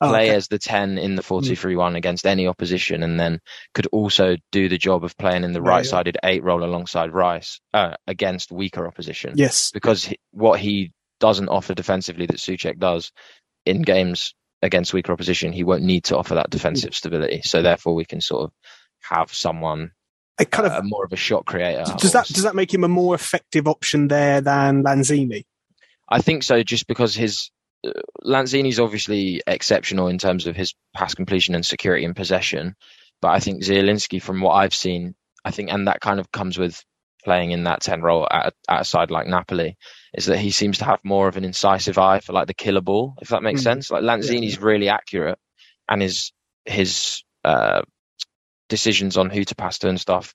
Oh, play okay. as the ten in the four-two-three-one against any opposition, and then could also do the job of playing in the Yeah, yeah. right-sided eight role alongside Rice uh, against weaker opposition. Yes. because he, what he doesn't offer defensively that Soucek does in games against weaker opposition, he won't need to offer that defensive stability. So therefore, we can sort of have someone It kind of uh, more of a shot creator. does that does that make him a more effective option there than Lanzini? I think so, just because his uh, Lanzini's obviously exceptional in terms of his pass completion and security and possession, but I think Zielinski, from what I've seen, I think, and that kind of comes with playing in that ten role at, a- at a side like Napoli, is that he seems to have more of an incisive eye for like the killer ball, if that makes Mhm. sense. Like Lanzini's really accurate, and his his uh, decisions on who to pass to and stuff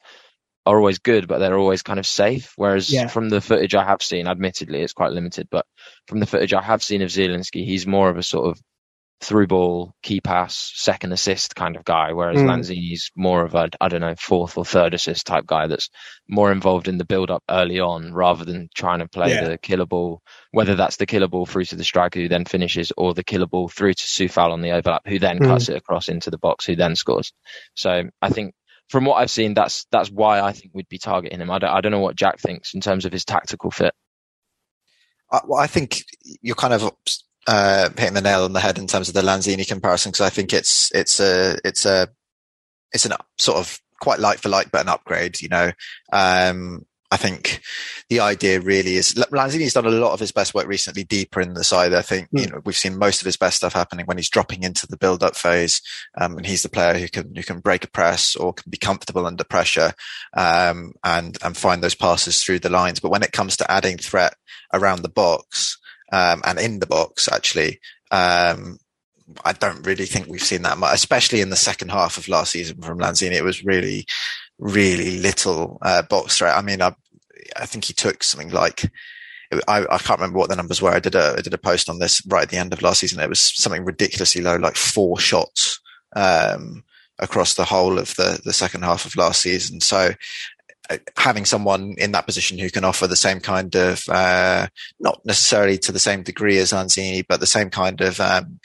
are always good, but they're always kind of safe. Whereas Yeah. from the footage I have seen, admittedly it's quite limited, but from the footage I have seen of Zielinski, he's more of a sort of through ball, key pass, second assist kind of guy, whereas Mm. Lanzini's more of a, I don't know, fourth or third assist type guy that's more involved in the build up early on rather than trying to play Yeah. the killer ball, whether that's the killer ball through to the striker who then finishes or the killer ball through to Coufal on the overlap who then Mm. cuts it across into the box who then scores. So I think from what I've seen, that's that's why I think we'd be targeting him. I don't, I don't know what Jack thinks in terms of his tactical fit. I, well, I think you're kind of uh, hitting the nail on the head in terms of the Lanzini comparison because I think it's it's a it's a it's an sort of quite like for like, but an upgrade. You know, um, I think the idea really is Lanzini's done a lot of his best work recently deeper in the side. I think you Mm. know we've seen most of his best stuff happening when he's dropping into the build up phase, um, and he's the player who can who can break a press or can be comfortable under pressure, um, and and find those passes through the lines. But when it comes to adding threat around the box um, and in the box, actually. Um, I don't really think we've seen that much, especially in the second half of last season from Lanzini. It was really, really little uh, box threat. I mean, I, I think he took something like I, I can't remember what the numbers were. I did a I did a post on this right at the end of last season. It was something ridiculously low, like four shots um, across the whole of the the second half of last season. So having someone in that position who can offer the same kind of uh, not necessarily to the same degree as Lanzini, but the same kind of um,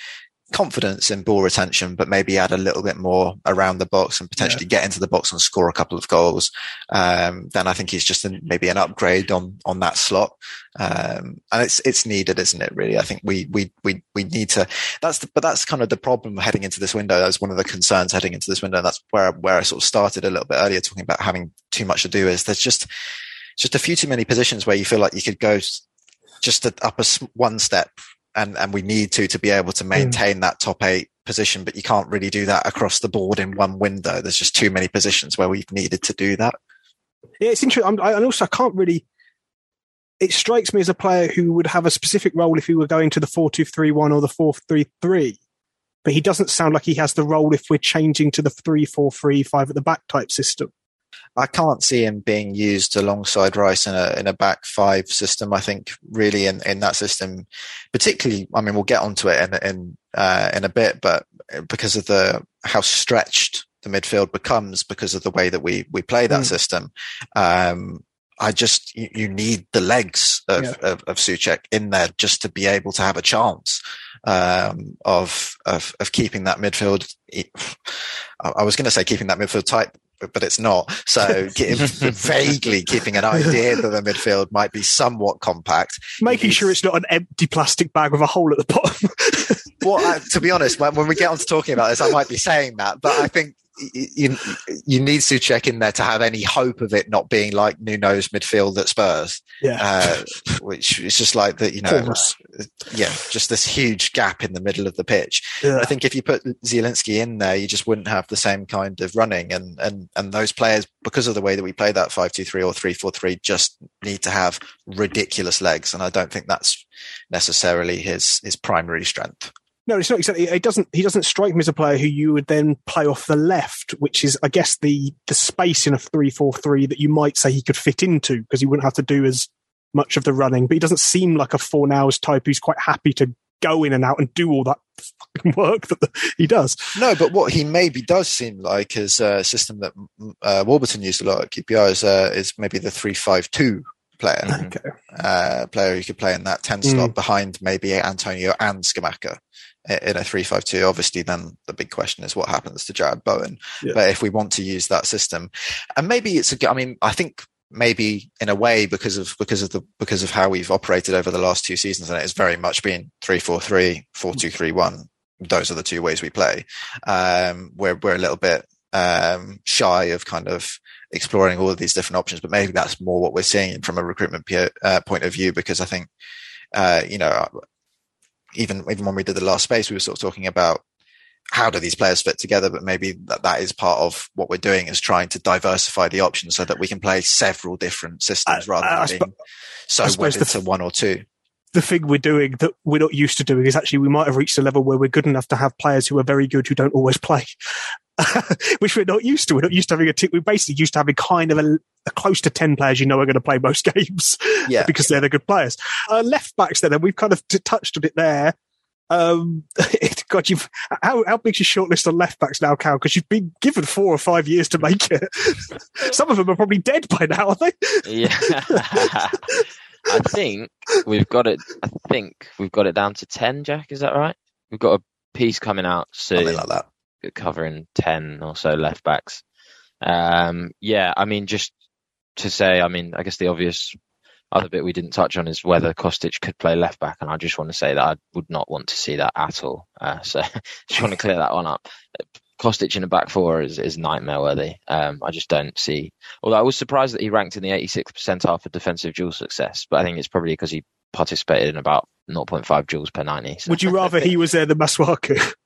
confidence in ball retention, but maybe add a little bit more around the box and potentially get into the box and score a couple of goals. Um, then I think he's just an, maybe an upgrade on on that slot, um, and it's it's needed, isn't it? Really, I think we we we we need to. That's the, but that's kind of the problem heading into this window. That's one of the concerns heading into this window. And that's where where I sort of started a little bit earlier talking about having too much to do. Is there's just just a few too many positions where you feel like you could go just up a one step and and we need to to be able to maintain mm. that top eight position but you can't really do that across the board in one window. There's just too many positions where we've needed to do that. Yeah it's interesting. I, and also i can't really it strikes me as a player who would have a specific role if he were going to the 4231 or the 433 but he doesn't sound like he has the role if we're changing to the 3435 at the back type system I can't see him being used alongside Rice in a in a back five system. I think really in, in that system, particularly. I mean, we'll get onto it in in uh, in a bit, but because of the how stretched the midfield becomes because of the way that we we play that Mm. system. Um, I just you, you need the legs of, Yeah. of of Soucek in there just to be able to have a chance um, of of of keeping that midfield. I I was going to say keeping that midfield tight, but, but it's not. So ke- vaguely keeping an idea that the midfield might be somewhat compact. Making He's- sure it's not an empty plastic bag with a hole at the bottom. well, I, to be honest, when, when we get on to talking about this, I might be saying that, but I think y- you, you need Soucek in there to have any hope of it not being like Nuno's midfield at Spurs, yeah. uh, which is just like that, you know, yeah, just this huge gap in the middle of the pitch. Yeah. I think if you put Zielinski in there, you just wouldn't have the same kind of running, and and and those players, because of the way that we play that five two three or three four three, just need to have ridiculous legs, and I don't think that's necessarily his his primary strength. No, it's not exactly. It doesn't. He doesn't strike me as a player who you would then play off the left, which is, I guess, the the space in a three-four-three that you might say he could fit into because he wouldn't have to do as much of the running. But he doesn't seem like a Fornals type who's quite happy to go in and out and do all that fucking work that the, he does. No, but what he maybe does seem like is a system that mm, uh, Warburton used a lot at QPR is, uh, is maybe the three five two player, Okay. uh, player who could play in that ten slot behind maybe Antonio and Scamacca in a three five two. Obviously, then the big question is what happens to Jarrod Bowen. Yeah. But if we want to use that system, and maybe it's a, I mean, I think maybe in a way because of because of the because of how we've operated over the last two seasons, and it's very much been three four three, four two three one. Those are the two ways we play. Um, we're we're a little bit um, shy of kind of exploring all of these different options, but maybe that's more what we're seeing from a recruitment uh, point of view. Because I think, uh, you know, even even when we did the last space, we were sort of talking about how do these players fit together, but maybe that, that is part of what we're doing is trying to diversify the options so that we can play several different systems I- rather I- I than being so wedded the- to one or two. The thing we're doing that we're not used to doing is actually we might have reached a level where we're good enough to have players who are very good who don't always play, which we're not used to. We're not used to having a team. We're basically used to having kind of a, a close to 10 players you know are going to play most games Yeah. because they're the good players. Uh, left backs then, and we've kind of t- touched on it there. Um, God, you've, how, how big's your shortlist on left backs now, Cal? Because you've been given four or five years to make it. Some of them are probably dead by now, are they? Yeah. I think we've got it. I think we've got it down to ten. Jack, is that right? We've got a piece coming out soon like that. covering ten or so left backs. Um, yeah, I mean, just to say, I mean, I guess the obvious other bit we didn't touch on is whether Kostic could play left back, and I just want to say that I would not want to see that at all. Uh, so just want to clear that one up. Kostic in a back four is, is nightmare worthy. Um, I just don't see. Although I was surprised that he ranked in the 86th percentile for defensive duel success, but I think it's probably because he participated in about 0.5 duels per 90. So. Would you rather he was there than Masuaku?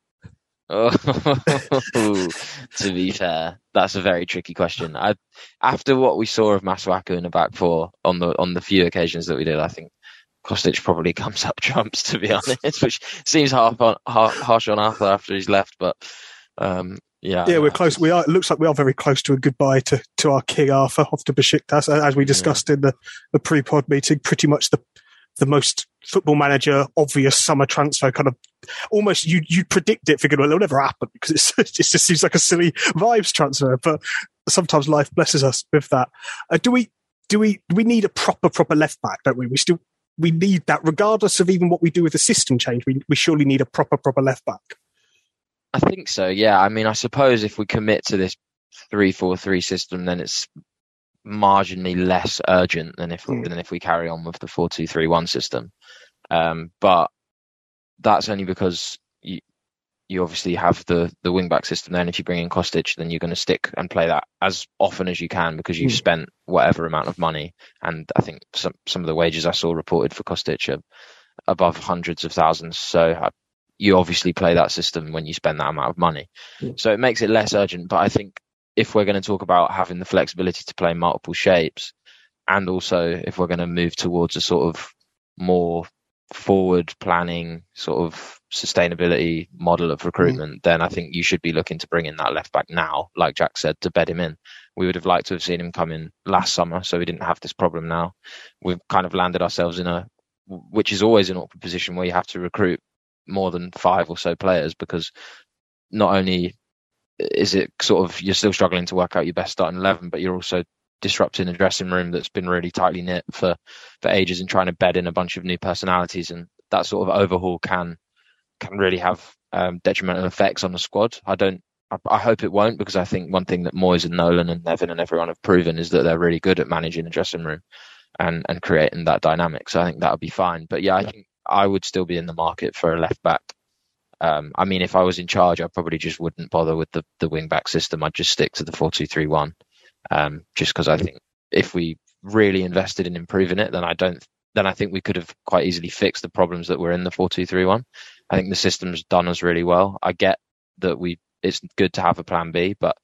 Oh, to be fair, that's a very tricky question. I, after what we saw of Masuaku in the back four on the on the few occasions that we did, I think Kostic probably comes up trumps. To be honest, which seems harsh on har- harsh on Arthur after he's left, but um, yeah, Yeah, we're close. We are. It looks like we are very close to a goodbye to, to our King Arthur off to Besiktas, as we discussed in the, the pre-pod meeting. Pretty much the the most football manager obvious summer transfer kind of almost you you predict it, figured well it'll never happen because it's it just seems like a silly vibes transfer. But sometimes life blesses us with that. Uh, do we do we do we need a proper proper left back? Don't we? We still we need that regardless of even what we do with the system change. We we surely need a proper proper left back. I think so. Yeah. I mean, I suppose if we commit to this three-four-three system, then it's marginally less urgent than if Mm. than if we carry on with the four-two-three-one system. Um, but that's only because you you obviously have the the wing back system. Then if you bring in Kostic, then you're going to stick and play that as often as you can because you've Mm. spent whatever amount of money. And I think some some of the wages I saw reported for Kostic are above hundreds of thousands. So I, you obviously play that system when you spend that amount of money. Mm. So it makes it less urgent. But I think if we're going to talk about having the flexibility to play multiple shapes, and also if we're going to move towards a sort of more forward planning sort of sustainability model of recruitment, then I think you should be looking to bring in that left back now, like Jack said, to bed him in. We would have liked to have seen him come in last summer, so we didn't have this problem now. We've kind of landed ourselves in a, which is always an awkward position where you have to recruit more than five or so players because not only is it sort of you're still struggling to work out your best starting eleven, but you're also disrupting a dressing room that's been really tightly knit for for ages and trying to bed in a bunch of new personalities and that sort of overhaul can can really have um, detrimental effects on the squad. I don't. I, I, hope it won't because I think one thing that Moyes and Nolan and Nevin and everyone have proven is that they're really good at managing the dressing room and and creating that dynamic. So I think that'll be fine. But yeah, I think I would still be in the market for a left back. Um, I mean, if I was in charge, I probably just wouldn't bother with the, the wing back system. I'd just stick to the four two three one, um, just because I think if we really invested in improving it, then I don't. Then I think we could have quite easily fixed the problems that were in the four two three one. I think the system's done us really well. I get that we it's good to have a plan B, but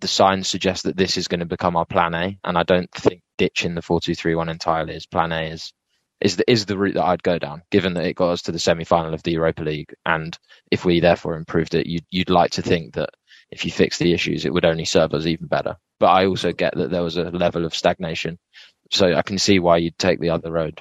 the signs suggest that this is going to become our plan A, and I don't think ditching the four two three one entirely is plan A is is the, is the route that I'd go down, given that it got us to the semi final of the Europa League, and if we therefore improved it, you'd you'd like to think that if you fix the issues, it would only serve us even better. But I also get that there was a level of stagnation, so I can see why you'd take the other road.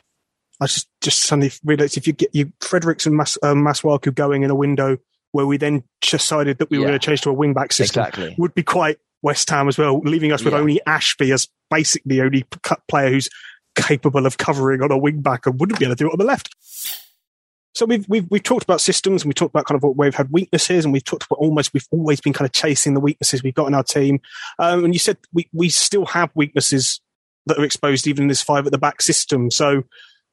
I just just suddenly realised if you get you Fredericks and Mas, um, going in a window where we then decided that we yeah. were going to change to a wing back system exactly. would be quite West Ham as well, leaving us with yeah. only Ashby as basically the only player who's capable of covering on a wing back and wouldn't be able to do it on the left. So we've we've we've talked about systems and we talked about kind of what we've had weaknesses and we've talked about almost we've always been kind of chasing the weaknesses we've got in our team. Um, and you said we we still have weaknesses that are exposed even in this five at the back system. So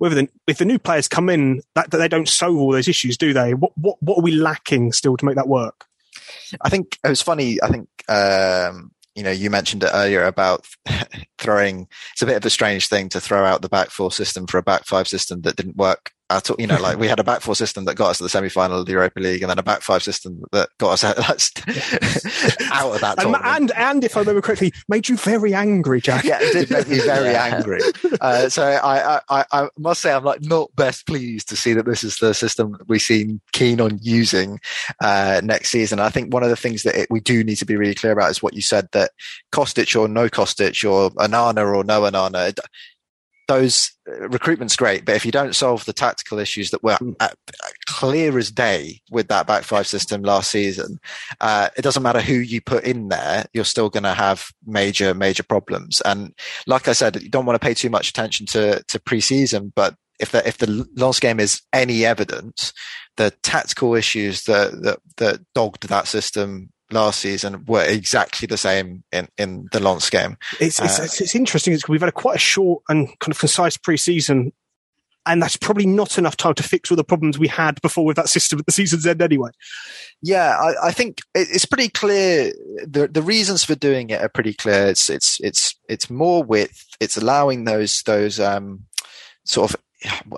whether the, if the new players come in, that, that they don't solve all those issues, do they? What, what, what are we lacking still to make that work? I think it was funny. I think, um, you know, you mentioned it earlier about throwing, it's a bit of a strange thing to throw out the back four system for a back five system that didn't work at all. You know, like we had a back four system that got us to the semi final of the Europa League, and then a back five system that got us out, out of that. And, and, and if I remember correctly, made you very angry, Jack. Yeah, it did make me very yeah. angry. Uh, so I, I, I must say I'm like not best pleased to see that this is the system we seem keen on using uh, next season. I think one of the things that it, we do need to be really clear about is what you said that Kostic or no Kostic or Onana or no Onana those uh, recruitment's great, but if you don't solve the tactical issues that were hmm. clear as day with that back five system last season, uh, it doesn't matter who you put in there, you're still going to have major, major problems. And like I said, you don't want to pay too much attention to to preseason, but if the if the Lens game is any evidence, the tactical issues that that, that dogged that system last season were exactly the same in, in the Lens game. It's, it's, uh, it's, it's interesting. It's, we've had a quite a short and kind of concise pre-season, and that's probably not enough time to fix all the problems we had before with that system at the season's end anyway. Yeah, I, I think it's pretty clear. The, the reasons for doing it are pretty clear. It's, it's, it's, it's more width. It's allowing those, those, um, sort of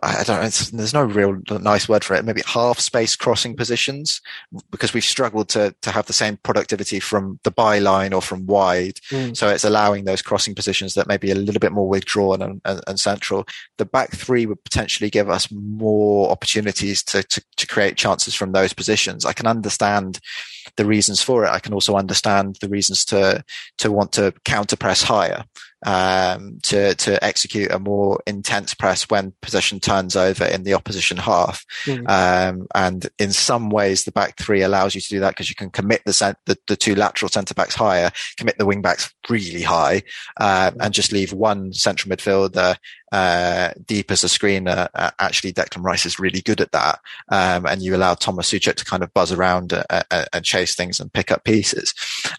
I don't know. there's no real nice word for it. Maybe half space crossing positions because we've struggled to to have the same productivity from the byline or from wide. Mm. So it's allowing those crossing positions that may be a little bit more withdrawn and, and, and, central. The back three would potentially give us more opportunities to, to to create chances from those positions. I can understand the reasons for it. I can also understand the reasons to to want to counter press higher um, to to execute a more intense press when possession turns over in the opposition half. Mm. Um, and in some ways, the back three allows you to do that because you can commit the, cent- the, the two lateral centre backs higher, commit the wing backs really high, uh, mm. and just leave one central midfielder uh, deep as a screener. Uh, actually, Declan Rice is really good at that, um, and you allow Thomas Soucek to kind of buzz around uh, uh, and chase things and pick up pieces.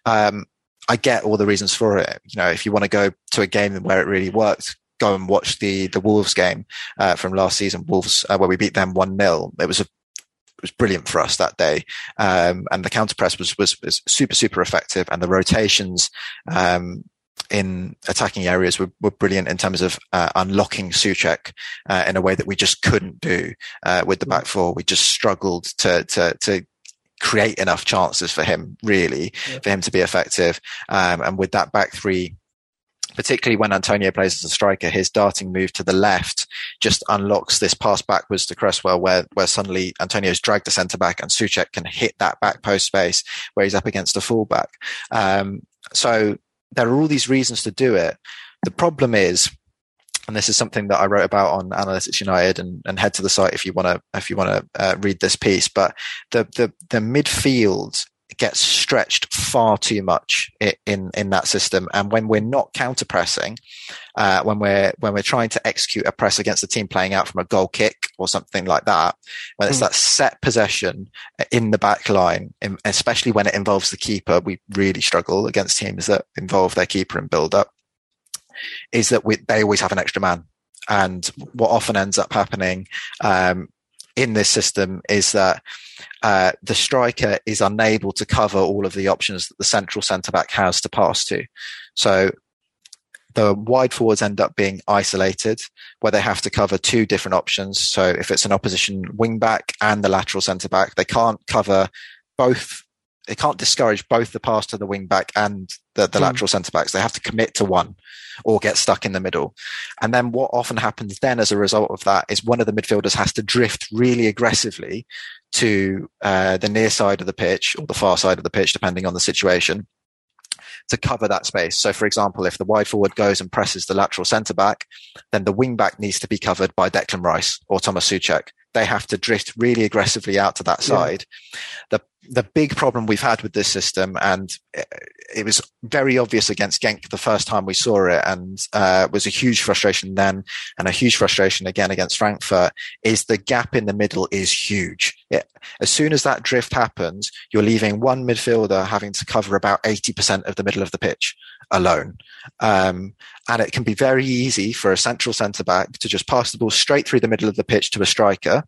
Um, I get all the reasons for it. You know, if you want to go to a game where it really worked, go and watch the the Wolves game uh, from last season, Wolves uh, where we beat them one 0 It was a it was brilliant for us that day, um, and the counter press was, was, was super super effective, and the rotations um, in attacking areas were, were brilliant in terms of uh, unlocking Soucek uh, in a way that we just couldn't do uh, with the back four. We just struggled to to to create enough chances for him, really, yeah. for him to be effective. Um, and with that back three, particularly when Antonio plays as a striker, his darting move to the left just unlocks this pass backwards to Cresswell where, where suddenly Antonio's dragged the centre back and Soucek can hit that back post space where he's up against a fullback. Um, so there are all these reasons to do it. The problem is and this is something that I wrote about on Analytics United, and, and head to the site if you want to if you want to uh, read this piece. But the the the midfield gets stretched far too much in in that system. And when we're not counter pressing, uh, when we're when we're trying to execute a press against a team playing out from a goal kick or something like that, when it's mm. that set possession in the back line, especially when it involves the keeper, we really struggle against teams that involve their keeper in build up. Is that we, they always have an extra man and what often ends up happening um, in this system is that uh, the striker is unable to cover all of the options that the central centre back has to pass to. So the wide forwards end up being isolated where they have to cover two different options. So if it's an opposition wing back and the lateral centre back, they can't cover both. They can't discourage both the pass to the wing back and the, the mm. lateral centre backs. They have to commit to one or get stuck in the middle. And then what often happens then as a result of that is one of the midfielders has to drift really aggressively to uh, the near side of the pitch or the far side of the pitch, depending on the situation to cover that space. So, for example, if the wide forward goes and presses the lateral centre back, then the wing back needs to be covered by Declan Rice or Thomas Soucek. They have to drift really aggressively out to that side. Yeah. The the big problem we've had with this system, and it was very obvious against Genk the first time we saw it, and uh, was a huge frustration then, and a huge frustration again against Frankfurt, is the gap in the middle is huge. It, as soon as that drift happens, you're leaving one midfielder having to cover about 80% of the middle of the pitch alone. Um, and it can be very easy for a central centre back to just pass the ball straight through the middle of the pitch to a striker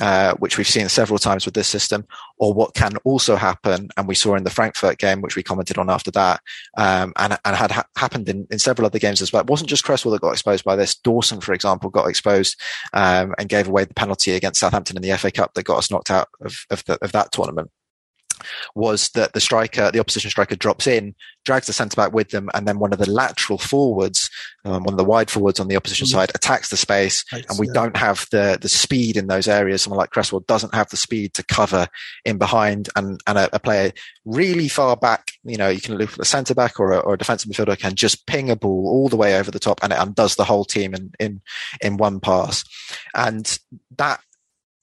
uh, which we've seen several times with this system, or what can also happen, and we saw in the Frankfurt game, which we commented on after that, um, and, and had ha- happened in, in several other games as well. It wasn't just Cresswell that got exposed by this. Dawson, for example, got exposed um, and gave away the penalty against Southampton in the FA Cup that got us knocked out of, of, the, of that tournament was that the striker, the opposition striker drops in, drags the centre back with them, and then one of the lateral forwards, um, one of the wide forwards on the opposition mm-hmm. side attacks the space. and we yeah. don't have the, the speed in those areas. Someone like Cresswell doesn't have the speed to cover in behind and, and a, a player really far back. You know, you can look at a centre back or a, or a defensive midfielder can just ping a ball all the way over the top and it undoes the whole team in, in, in one pass. And that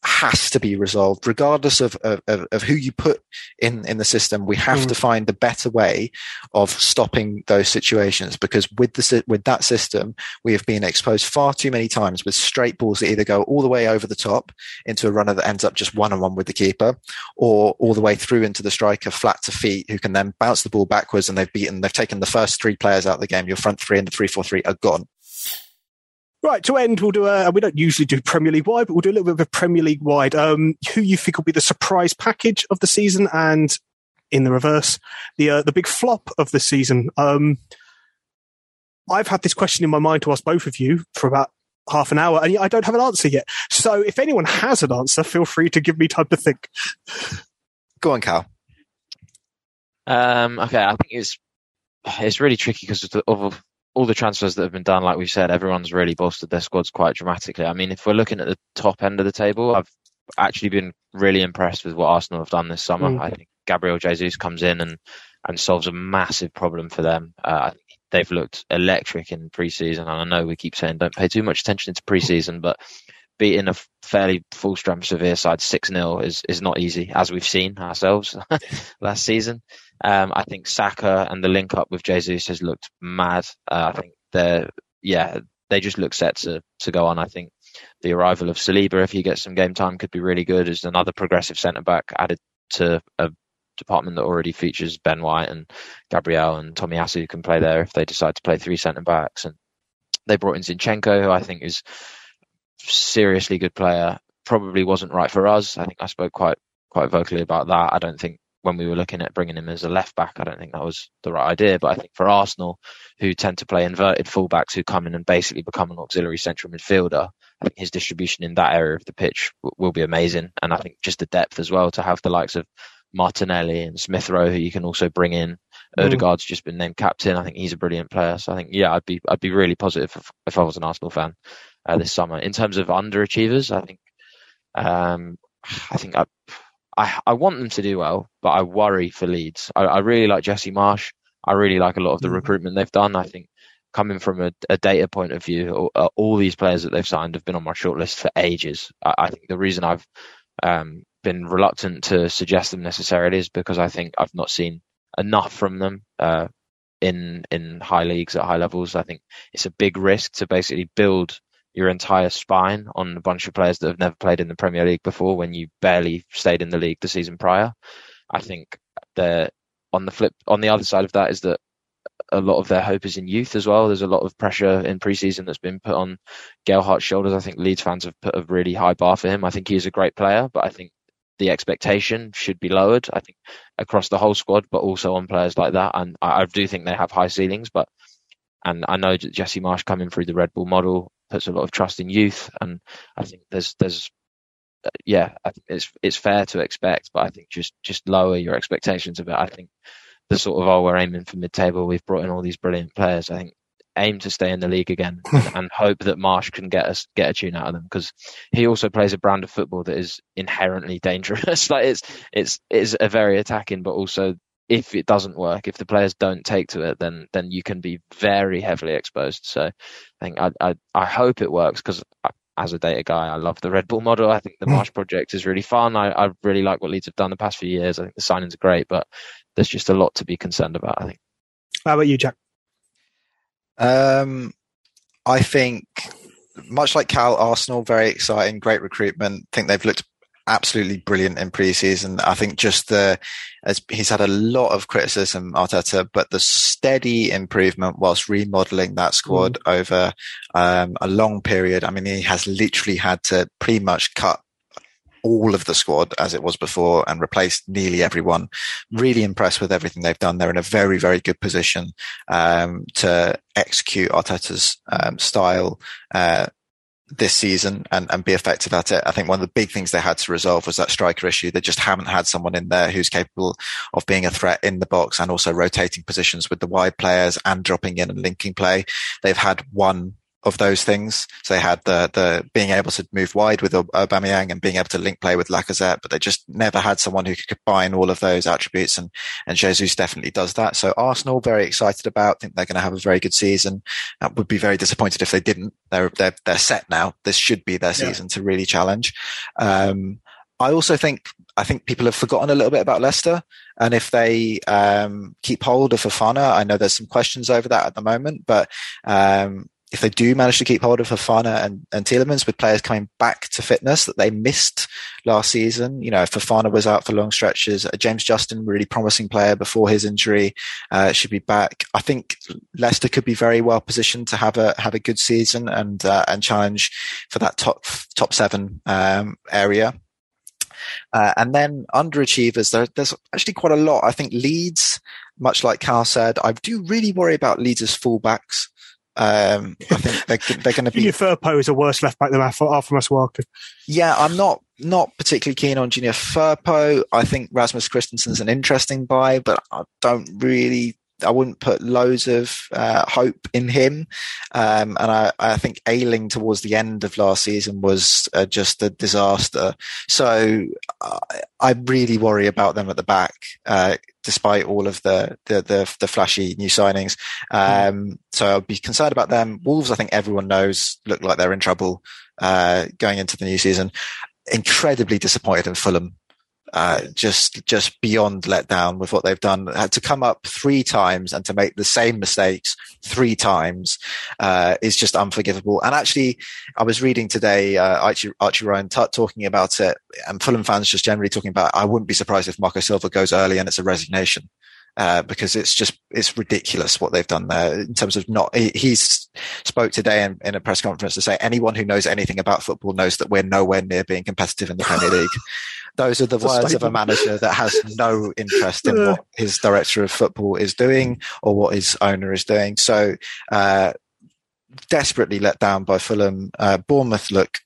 has to be resolved, regardless of, of, of who you put in, in the system. We have mm. to find a better way of stopping those situations because with the, with that system, we have been exposed far too many times with straight balls that either go all the way over the top into a runner that ends up just one on one with the keeper or all the way through into the striker flat to feet who can then bounce the ball backwards and they've beaten, they've taken the first three players out of the game. Your front three and the three, four, three are gone. Right, to end, we'll do a, we don't usually do Premier League wide, but we'll do a little bit of a Premier League wide. Um, who you think will be the surprise package of the season and in the reverse, the, uh, the big flop of the season. Um, I've had this question in my mind to ask both of you for about half an hour and I don't have an answer yet. So if anyone has an answer, feel free to give me time to think. Go on, Cal. Um, okay, I think it's, it's really tricky because of, the of all the transfers that have been done, like we've said, everyone's really bolstered their squads quite dramatically. I mean, if we're looking at the top end of the table, I've actually been really impressed with what Arsenal have done this summer. Mm. I think Gabriel Jesus comes in and, and solves a massive problem for them. Uh, they've looked electric in pre-season, and I know we keep saying don't pay too much attention to pre-season, but beating a fairly full strength Sevilla side 6 0 is, is not easy, as we've seen ourselves last season. Um, I think Saka and the link up with Jesus has looked mad. Uh, I think they're, yeah, they just look set to, to go on. I think the arrival of Saliba, if he gets some game time, could be really good as another progressive centre back added to a department that already features Ben White and Gabriel and Tomiyasu who can play there if they decide to play three centre backs. And they brought in Zinchenko, who I think is seriously good player. Probably wasn't right for us. I think I spoke quite quite vocally about that. I don't think when we were looking at bringing him as a left back, I don't think that was the right idea. But I think for Arsenal, who tend to play inverted fullbacks who come in and basically become an auxiliary central midfielder, I think his distribution in that area of the pitch w- will be amazing. And I think just the depth as well to have the likes of Martinelli and Smith Rowe, who you can also bring in. Mm. Odegaard's just been named captain. I think he's a brilliant player. So I think, yeah, I'd be I'd be really positive if, if I was an Arsenal fan uh, this summer. In terms of underachievers, I think um, I think I, I, I want them to do well, but I worry for Leeds. I, I really like Jesse Marsch. I really like a lot of the mm. recruitment they've done. I think coming from a, a data point of view, all, uh, all, these players that they've signed have been on my shortlist for ages. I, I think the reason I've um, been reluctant to suggest them necessarily is because I think I've not seen enough from them uh, in in high leagues at high levels. I think it's a big risk to basically build your entire spine on a bunch of players that have never played in the Premier League before when you barely stayed in the league the season prior. I think the on the flip on the other side of that is that a lot of their hope is in youth as well. There's a lot of pressure in preseason that's been put on Gelhardt's shoulders. I think Leeds fans have put a really high bar for him. I think he is a great player, but I think the expectation should be lowered. I think across the whole squad, but also on players like that. And I, I do think they have high ceilings, but and I know Jesse Marsch coming through the Red Bull model puts a lot of trust in youth, and I think there's there's uh, yeah, I think it's it's fair to expect, but I think just just lower your expectations a bit. I think the sort of oh we're aiming for mid table, we've brought in all these brilliant players. I think aim to stay in the league again and, and hope that Marsch can get us get a tune out of them because he also plays a brand of football that is inherently dangerous. like it's it's it's a very attacking, but also if it doesn't work, if the players don't take to it, then then you can be very heavily exposed. So I think I I, I hope it works because as a data guy, I love the Red Bull model. I think the Marsch project is really fun. I, I really like what Leeds have done the past few years. I think the signings are great, but there's just a lot to be concerned about. I think. How about you, Jack? Um, I think much like Cal, Arsenal, very exciting, great recruitment. I think they've looked absolutely brilliant in preseason. I think just the as he's had a lot of criticism Arteta, but the steady improvement whilst remodeling that squad mm. over um, a long period. I mean, he has literally had to pretty much cut all of the squad as it was before and replaced nearly everyone. Really impressed with everything they've done. They're in a very, very good position um, to execute Arteta's um, style uh, this season and, and be effective at it. I think one of the big things they had to resolve was that striker issue. They just haven't had someone in there who's capable of being a threat in the box and also rotating positions with the wide players and dropping in and linking play. They've had one of those things. So they had the the being able to move wide with Aubameyang and being able to link play with Lacazette, but they just never had someone who could combine all of those attributes. And and Jesus definitely does that. So Arsenal very excited about. Think they're going to have a very good season. I would be very disappointed if they didn't. They're they're they're set now. This should be their season yeah. to really challenge. Um, I also think I think people have forgotten a little bit about Leicester, and if they um, keep hold of Fofana, I know there's some questions over that at the moment, but um, if they do manage to keep hold of Fofana and, and Tielemans with players coming back to fitness that they missed last season, you know, if Fofana was out for long stretches, uh, James Justin, really promising player before his injury, uh, should be back. I think Leicester could be very well positioned to have a have a good season and uh, and challenge for that top top seven um, area. Uh, and then underachievers, there, there's actually quite a lot. I think Leeds, much like Carl said, I do really worry about Leeds' fullbacks. Um, I think they're, they're going to be. Junior Firpo is a worse left back than Arthur Walker. Yeah, I'm not not particularly keen on Junior Firpo. I think Rasmus Kristensen's an interesting buy, but I don't really I wouldn't put loads of uh, hope in him. Um, and I, I, think Ayling towards the end of last season was uh, just a disaster. So uh, I really worry about them at the back, uh, despite all of the, the, the, the, flashy new signings. Um, so I'll be concerned about them. Wolves, I think everyone knows, look like they're in trouble uh, going into the new season. Incredibly disappointed in Fulham uh, just just beyond letdown with what they've done. Had to come up three times and to make the same mistakes three times uh, is just unforgivable. And actually, I was reading today uh, Archie, Archie Rhind-Tutt talking about it, and Fulham fans just generally talking about. I wouldn't be surprised if Marco Silva goes early and it's a resignation. Uh, because it's just it's ridiculous what they've done there in terms of not. He, he's spoke today in, in, a press conference to say anyone who knows anything about football knows that we're nowhere near being competitive in the Premier League. Those are the words of a manager that has no interest in what his director of football is doing or what his owner is doing. So, uh, desperately let down by Fulham. Uh, Bournemouth look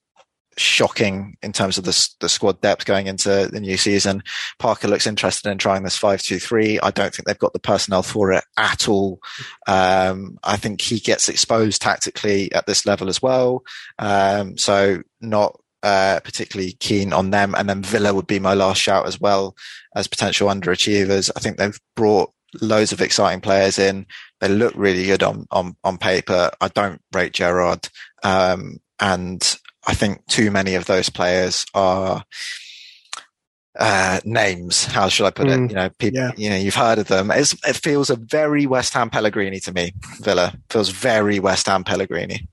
shocking in terms of the, the squad depth going into the new season. Parker looks interested in trying this 5-2-3. I don't think they've got the personnel for it at all. Um, I think he gets exposed tactically at this level as well. Um, so not uh, particularly keen on them. And then Villa would be my last shout as well as potential underachievers. I think they've brought loads of exciting players in. They look really good on, on, on paper. I don't rate Gerrard. Um, and I think too many of those players are uh, names. How should I put Mm, it? You know, people, yeah. you know, you've heard of them. It's, it feels a very West Ham Pellegrini to me. Villa feels very West Ham Pellegrini.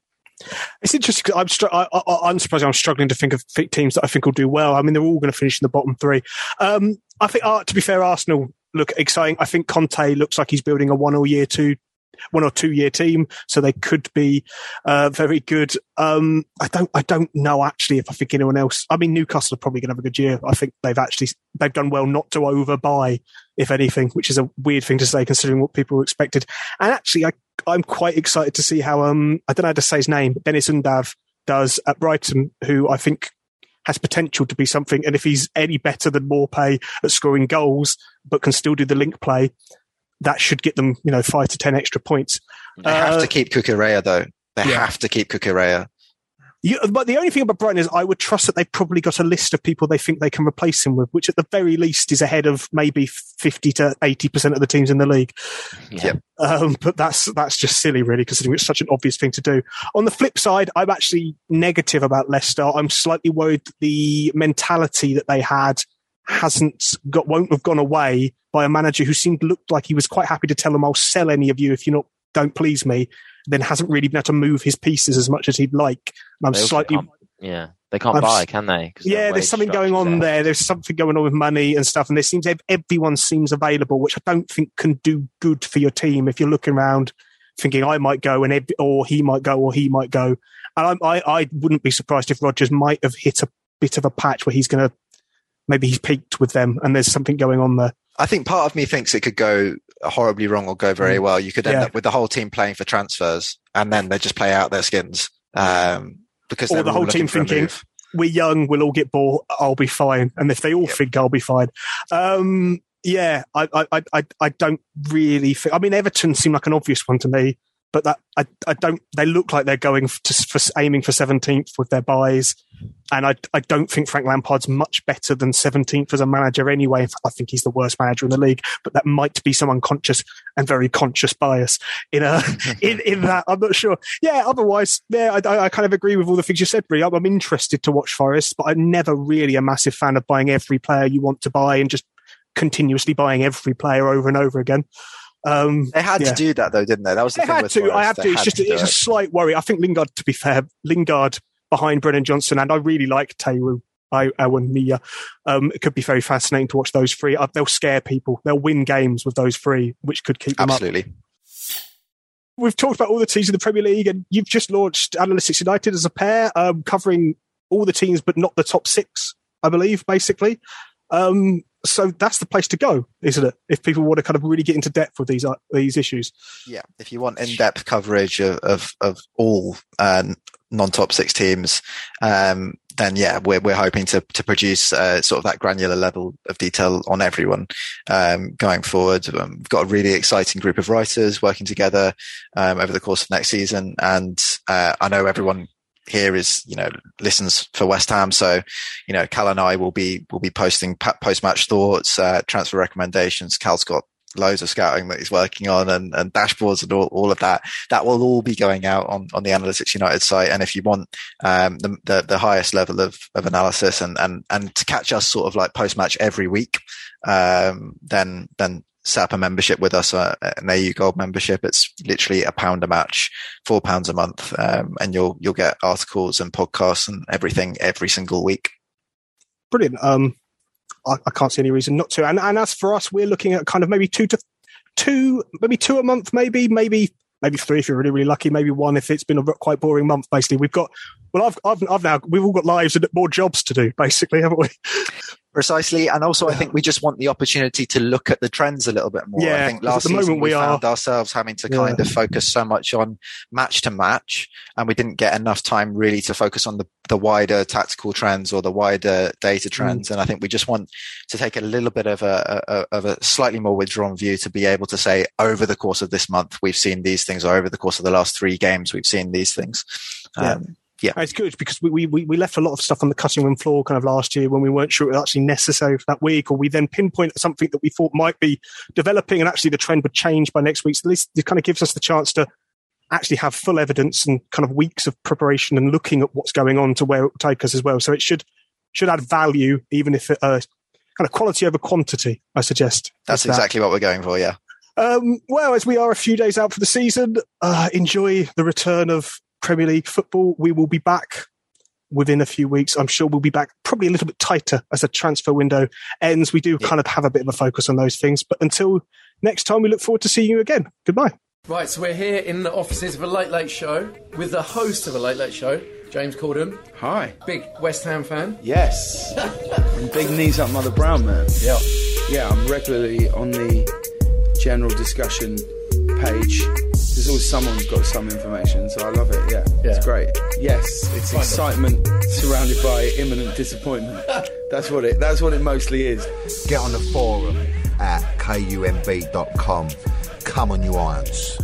It's interesting. I'm, str- I, I, I'm surprised I'm struggling to think of teams that I think will do well. I mean, they're all going to finish in the bottom three. Um, I think, uh, to be fair, Arsenal look exciting. I think Conte looks like he's building a one or year two, one or two year team, so they could be uh, very good. Um, I don't, I don't know actually if I think anyone else. I mean, Newcastle are probably going to have a good year. I think they've actually they've done well not to overbuy, if anything, which is a weird thing to say considering what people expected. And actually, I I'm quite excited to see how um I don't know how to say his name, Deniz Undav does at Brighton, who I think has potential to be something. And if he's any better than Maupay at scoring goals, but can still do the link play, that should get them, you know, five to ten extra points. They have Uh, to keep Cucurella though. They yeah. have to keep Cucurella. You, but the only thing about Brighton is I would trust that they've probably got a list of people they think they can replace him with, which at the very least is ahead of maybe 50 to 80% of the teams in the league. Yeah. Um, but that's that's just silly, really, considering it's such an obvious thing to do. On the flip side, I'm actually negative about Leicester. I'm slightly worried the mentality that they had hasn't got won't have gone away by a manager who seemed looked like he was quite happy to tell them, "I'll sell any of you if you not don't please me." Then hasn't really been able to move his pieces as much as he'd like. And I'm slightly yeah, they can't I'm buy, can they? yeah, there's something going on there. there. There's something going on with money and stuff, and there seems everyone seems available, which I don't think can do good for your team if you're looking around thinking I might go and or he might go or he might go. And I, I, I wouldn't be surprised if Rodgers might have hit a bit of a patch where he's going to maybe he's peaked with them, and there's something going on there. I think part of me thinks it could go horribly wrong or go very Mm. well. You could end Yeah. up with the whole team playing for transfers and then they just play out their skins. Um, because Or the whole team thinking, we're young, we'll all get bored, I'll be fine. And if they all Yep. think I'll be fine. Um, yeah, I, I, I- I, I don't really think, I mean, Everton seem like an obvious one to me, but that, I, I don't, they look like they're going to, for aiming for 17th with their buys. And I, I don't think Frank Lampard's much better than 17th as a manager anyway. I think he's the worst manager in the league, but that might be some unconscious and very conscious bias in a, in, in that. I'm not sure. Yeah, otherwise, yeah, I, I- I kind of agree with all the things you said, Brie. I'm, I'm interested to watch Forest, but I'm never really a massive fan of buying every player you want to buy and just continuously buying every player over and over again. Um, They had Yeah. to do that though, didn't they? That was the they thing had with to. I have They to. It's just to do it's a slight worry. I think Lingard, to be fair, Lingard behind Brennan Johnson, and I really like Tayru. I, Owen Mia. Um, it could be very fascinating to watch those three. Uh, they'll scare people. They'll win games with those three, which could keep them up. Absolutely. We've talked about all the teams in the Premier League, and you've just launched Analytics United as a pair, um, covering all the teams, but not the top six, I believe, basically. Um, so that's the place to go, isn't it? If people want to kind of really get into depth with these uh, these issues. Yeah, if you want in-depth coverage of of, of all uh, non-top six teams, um, then yeah, we're we're hoping to to produce uh, sort of that granular level of detail on everyone um, going forward. Um, we've got a really exciting group of writers working together um, over the course of next season, and uh, I know everyone here is you know listens for West Ham, so you know Cal and I will be will be posting post match thoughts, uh, transfer recommendations. Cal's got loads of scouting that he's working on and, and dashboards and all, all of that. That will all be going out on, on the Analytics United site. And if you want um, the, the, the highest level of, of analysis and, and, and to catch us sort of like post match every week, um, then, then set up a membership with us, uh, an AU Gold membership. It's literally a pound a match, four pounds a month. Um, and you'll, you'll get articles and podcasts and everything every single week. Brilliant. Um, I, I can't see any reason not to. And, and as for us, we're looking at kind of maybe two to two, maybe two a month, maybe, maybe, maybe three if you're really, really lucky, maybe one if it's been a quite boring month. Basically, we've got, well, I've, I've, I've now, we've all got lives and more jobs to do, basically, haven't we? Precisely. And also, I think we just want the opportunity to look at the trends a little bit more. Yeah, I think 'cause at last the season moment we, we found are- ourselves having to Yeah. kind of focus so much on match to match, and we didn't get enough time really to focus on the, the wider tactical trends or the wider Mm. data trends. And I think we just want to take a little bit of a, a of a slightly more withdrawn view to be able to say over the course of this month we've seen these things, or over the course of the last three games we've seen these things. Yeah. Um, It's good because we, we, we left a lot of stuff on the cutting room floor kind of last year when we weren't sure it was actually necessary for that week, or we then pinpoint something that we thought might be developing and actually the trend would change by next week. So at least it kind of gives us the chance to actually have full evidence and kind of weeks of preparation and looking at what's going on to where it will take us as well. So it should, should add value, even if it, uh, kind of quality over quantity. I suggest That's With that. exactly what we're going for. Yeah. Um, well, as we are a few days out for the season, uh, enjoy the return of Premier League football. We will be back within a few weeks. I'm sure we'll be back probably a little bit tighter as the transfer window ends. We do kind of have a bit of a focus on those things. But until next time, we look forward to seeing you again. Goodbye. Right, so we're here in the offices of a Late Late Show with the host of a Late Late Show, James Corden, Hi. big West Ham fan. Yes. and big knees up Mother Brown man. Yeah. Yeah, I'm regularly on the general discussion page. There's always someone who's got some information, so I love it. Yeah, Yeah. it's great. Yes, it's Kind of. excitement surrounded by imminent disappointment. that's what it. That's what it mostly is. Get on the forum at kumb.com. Come on, you irons.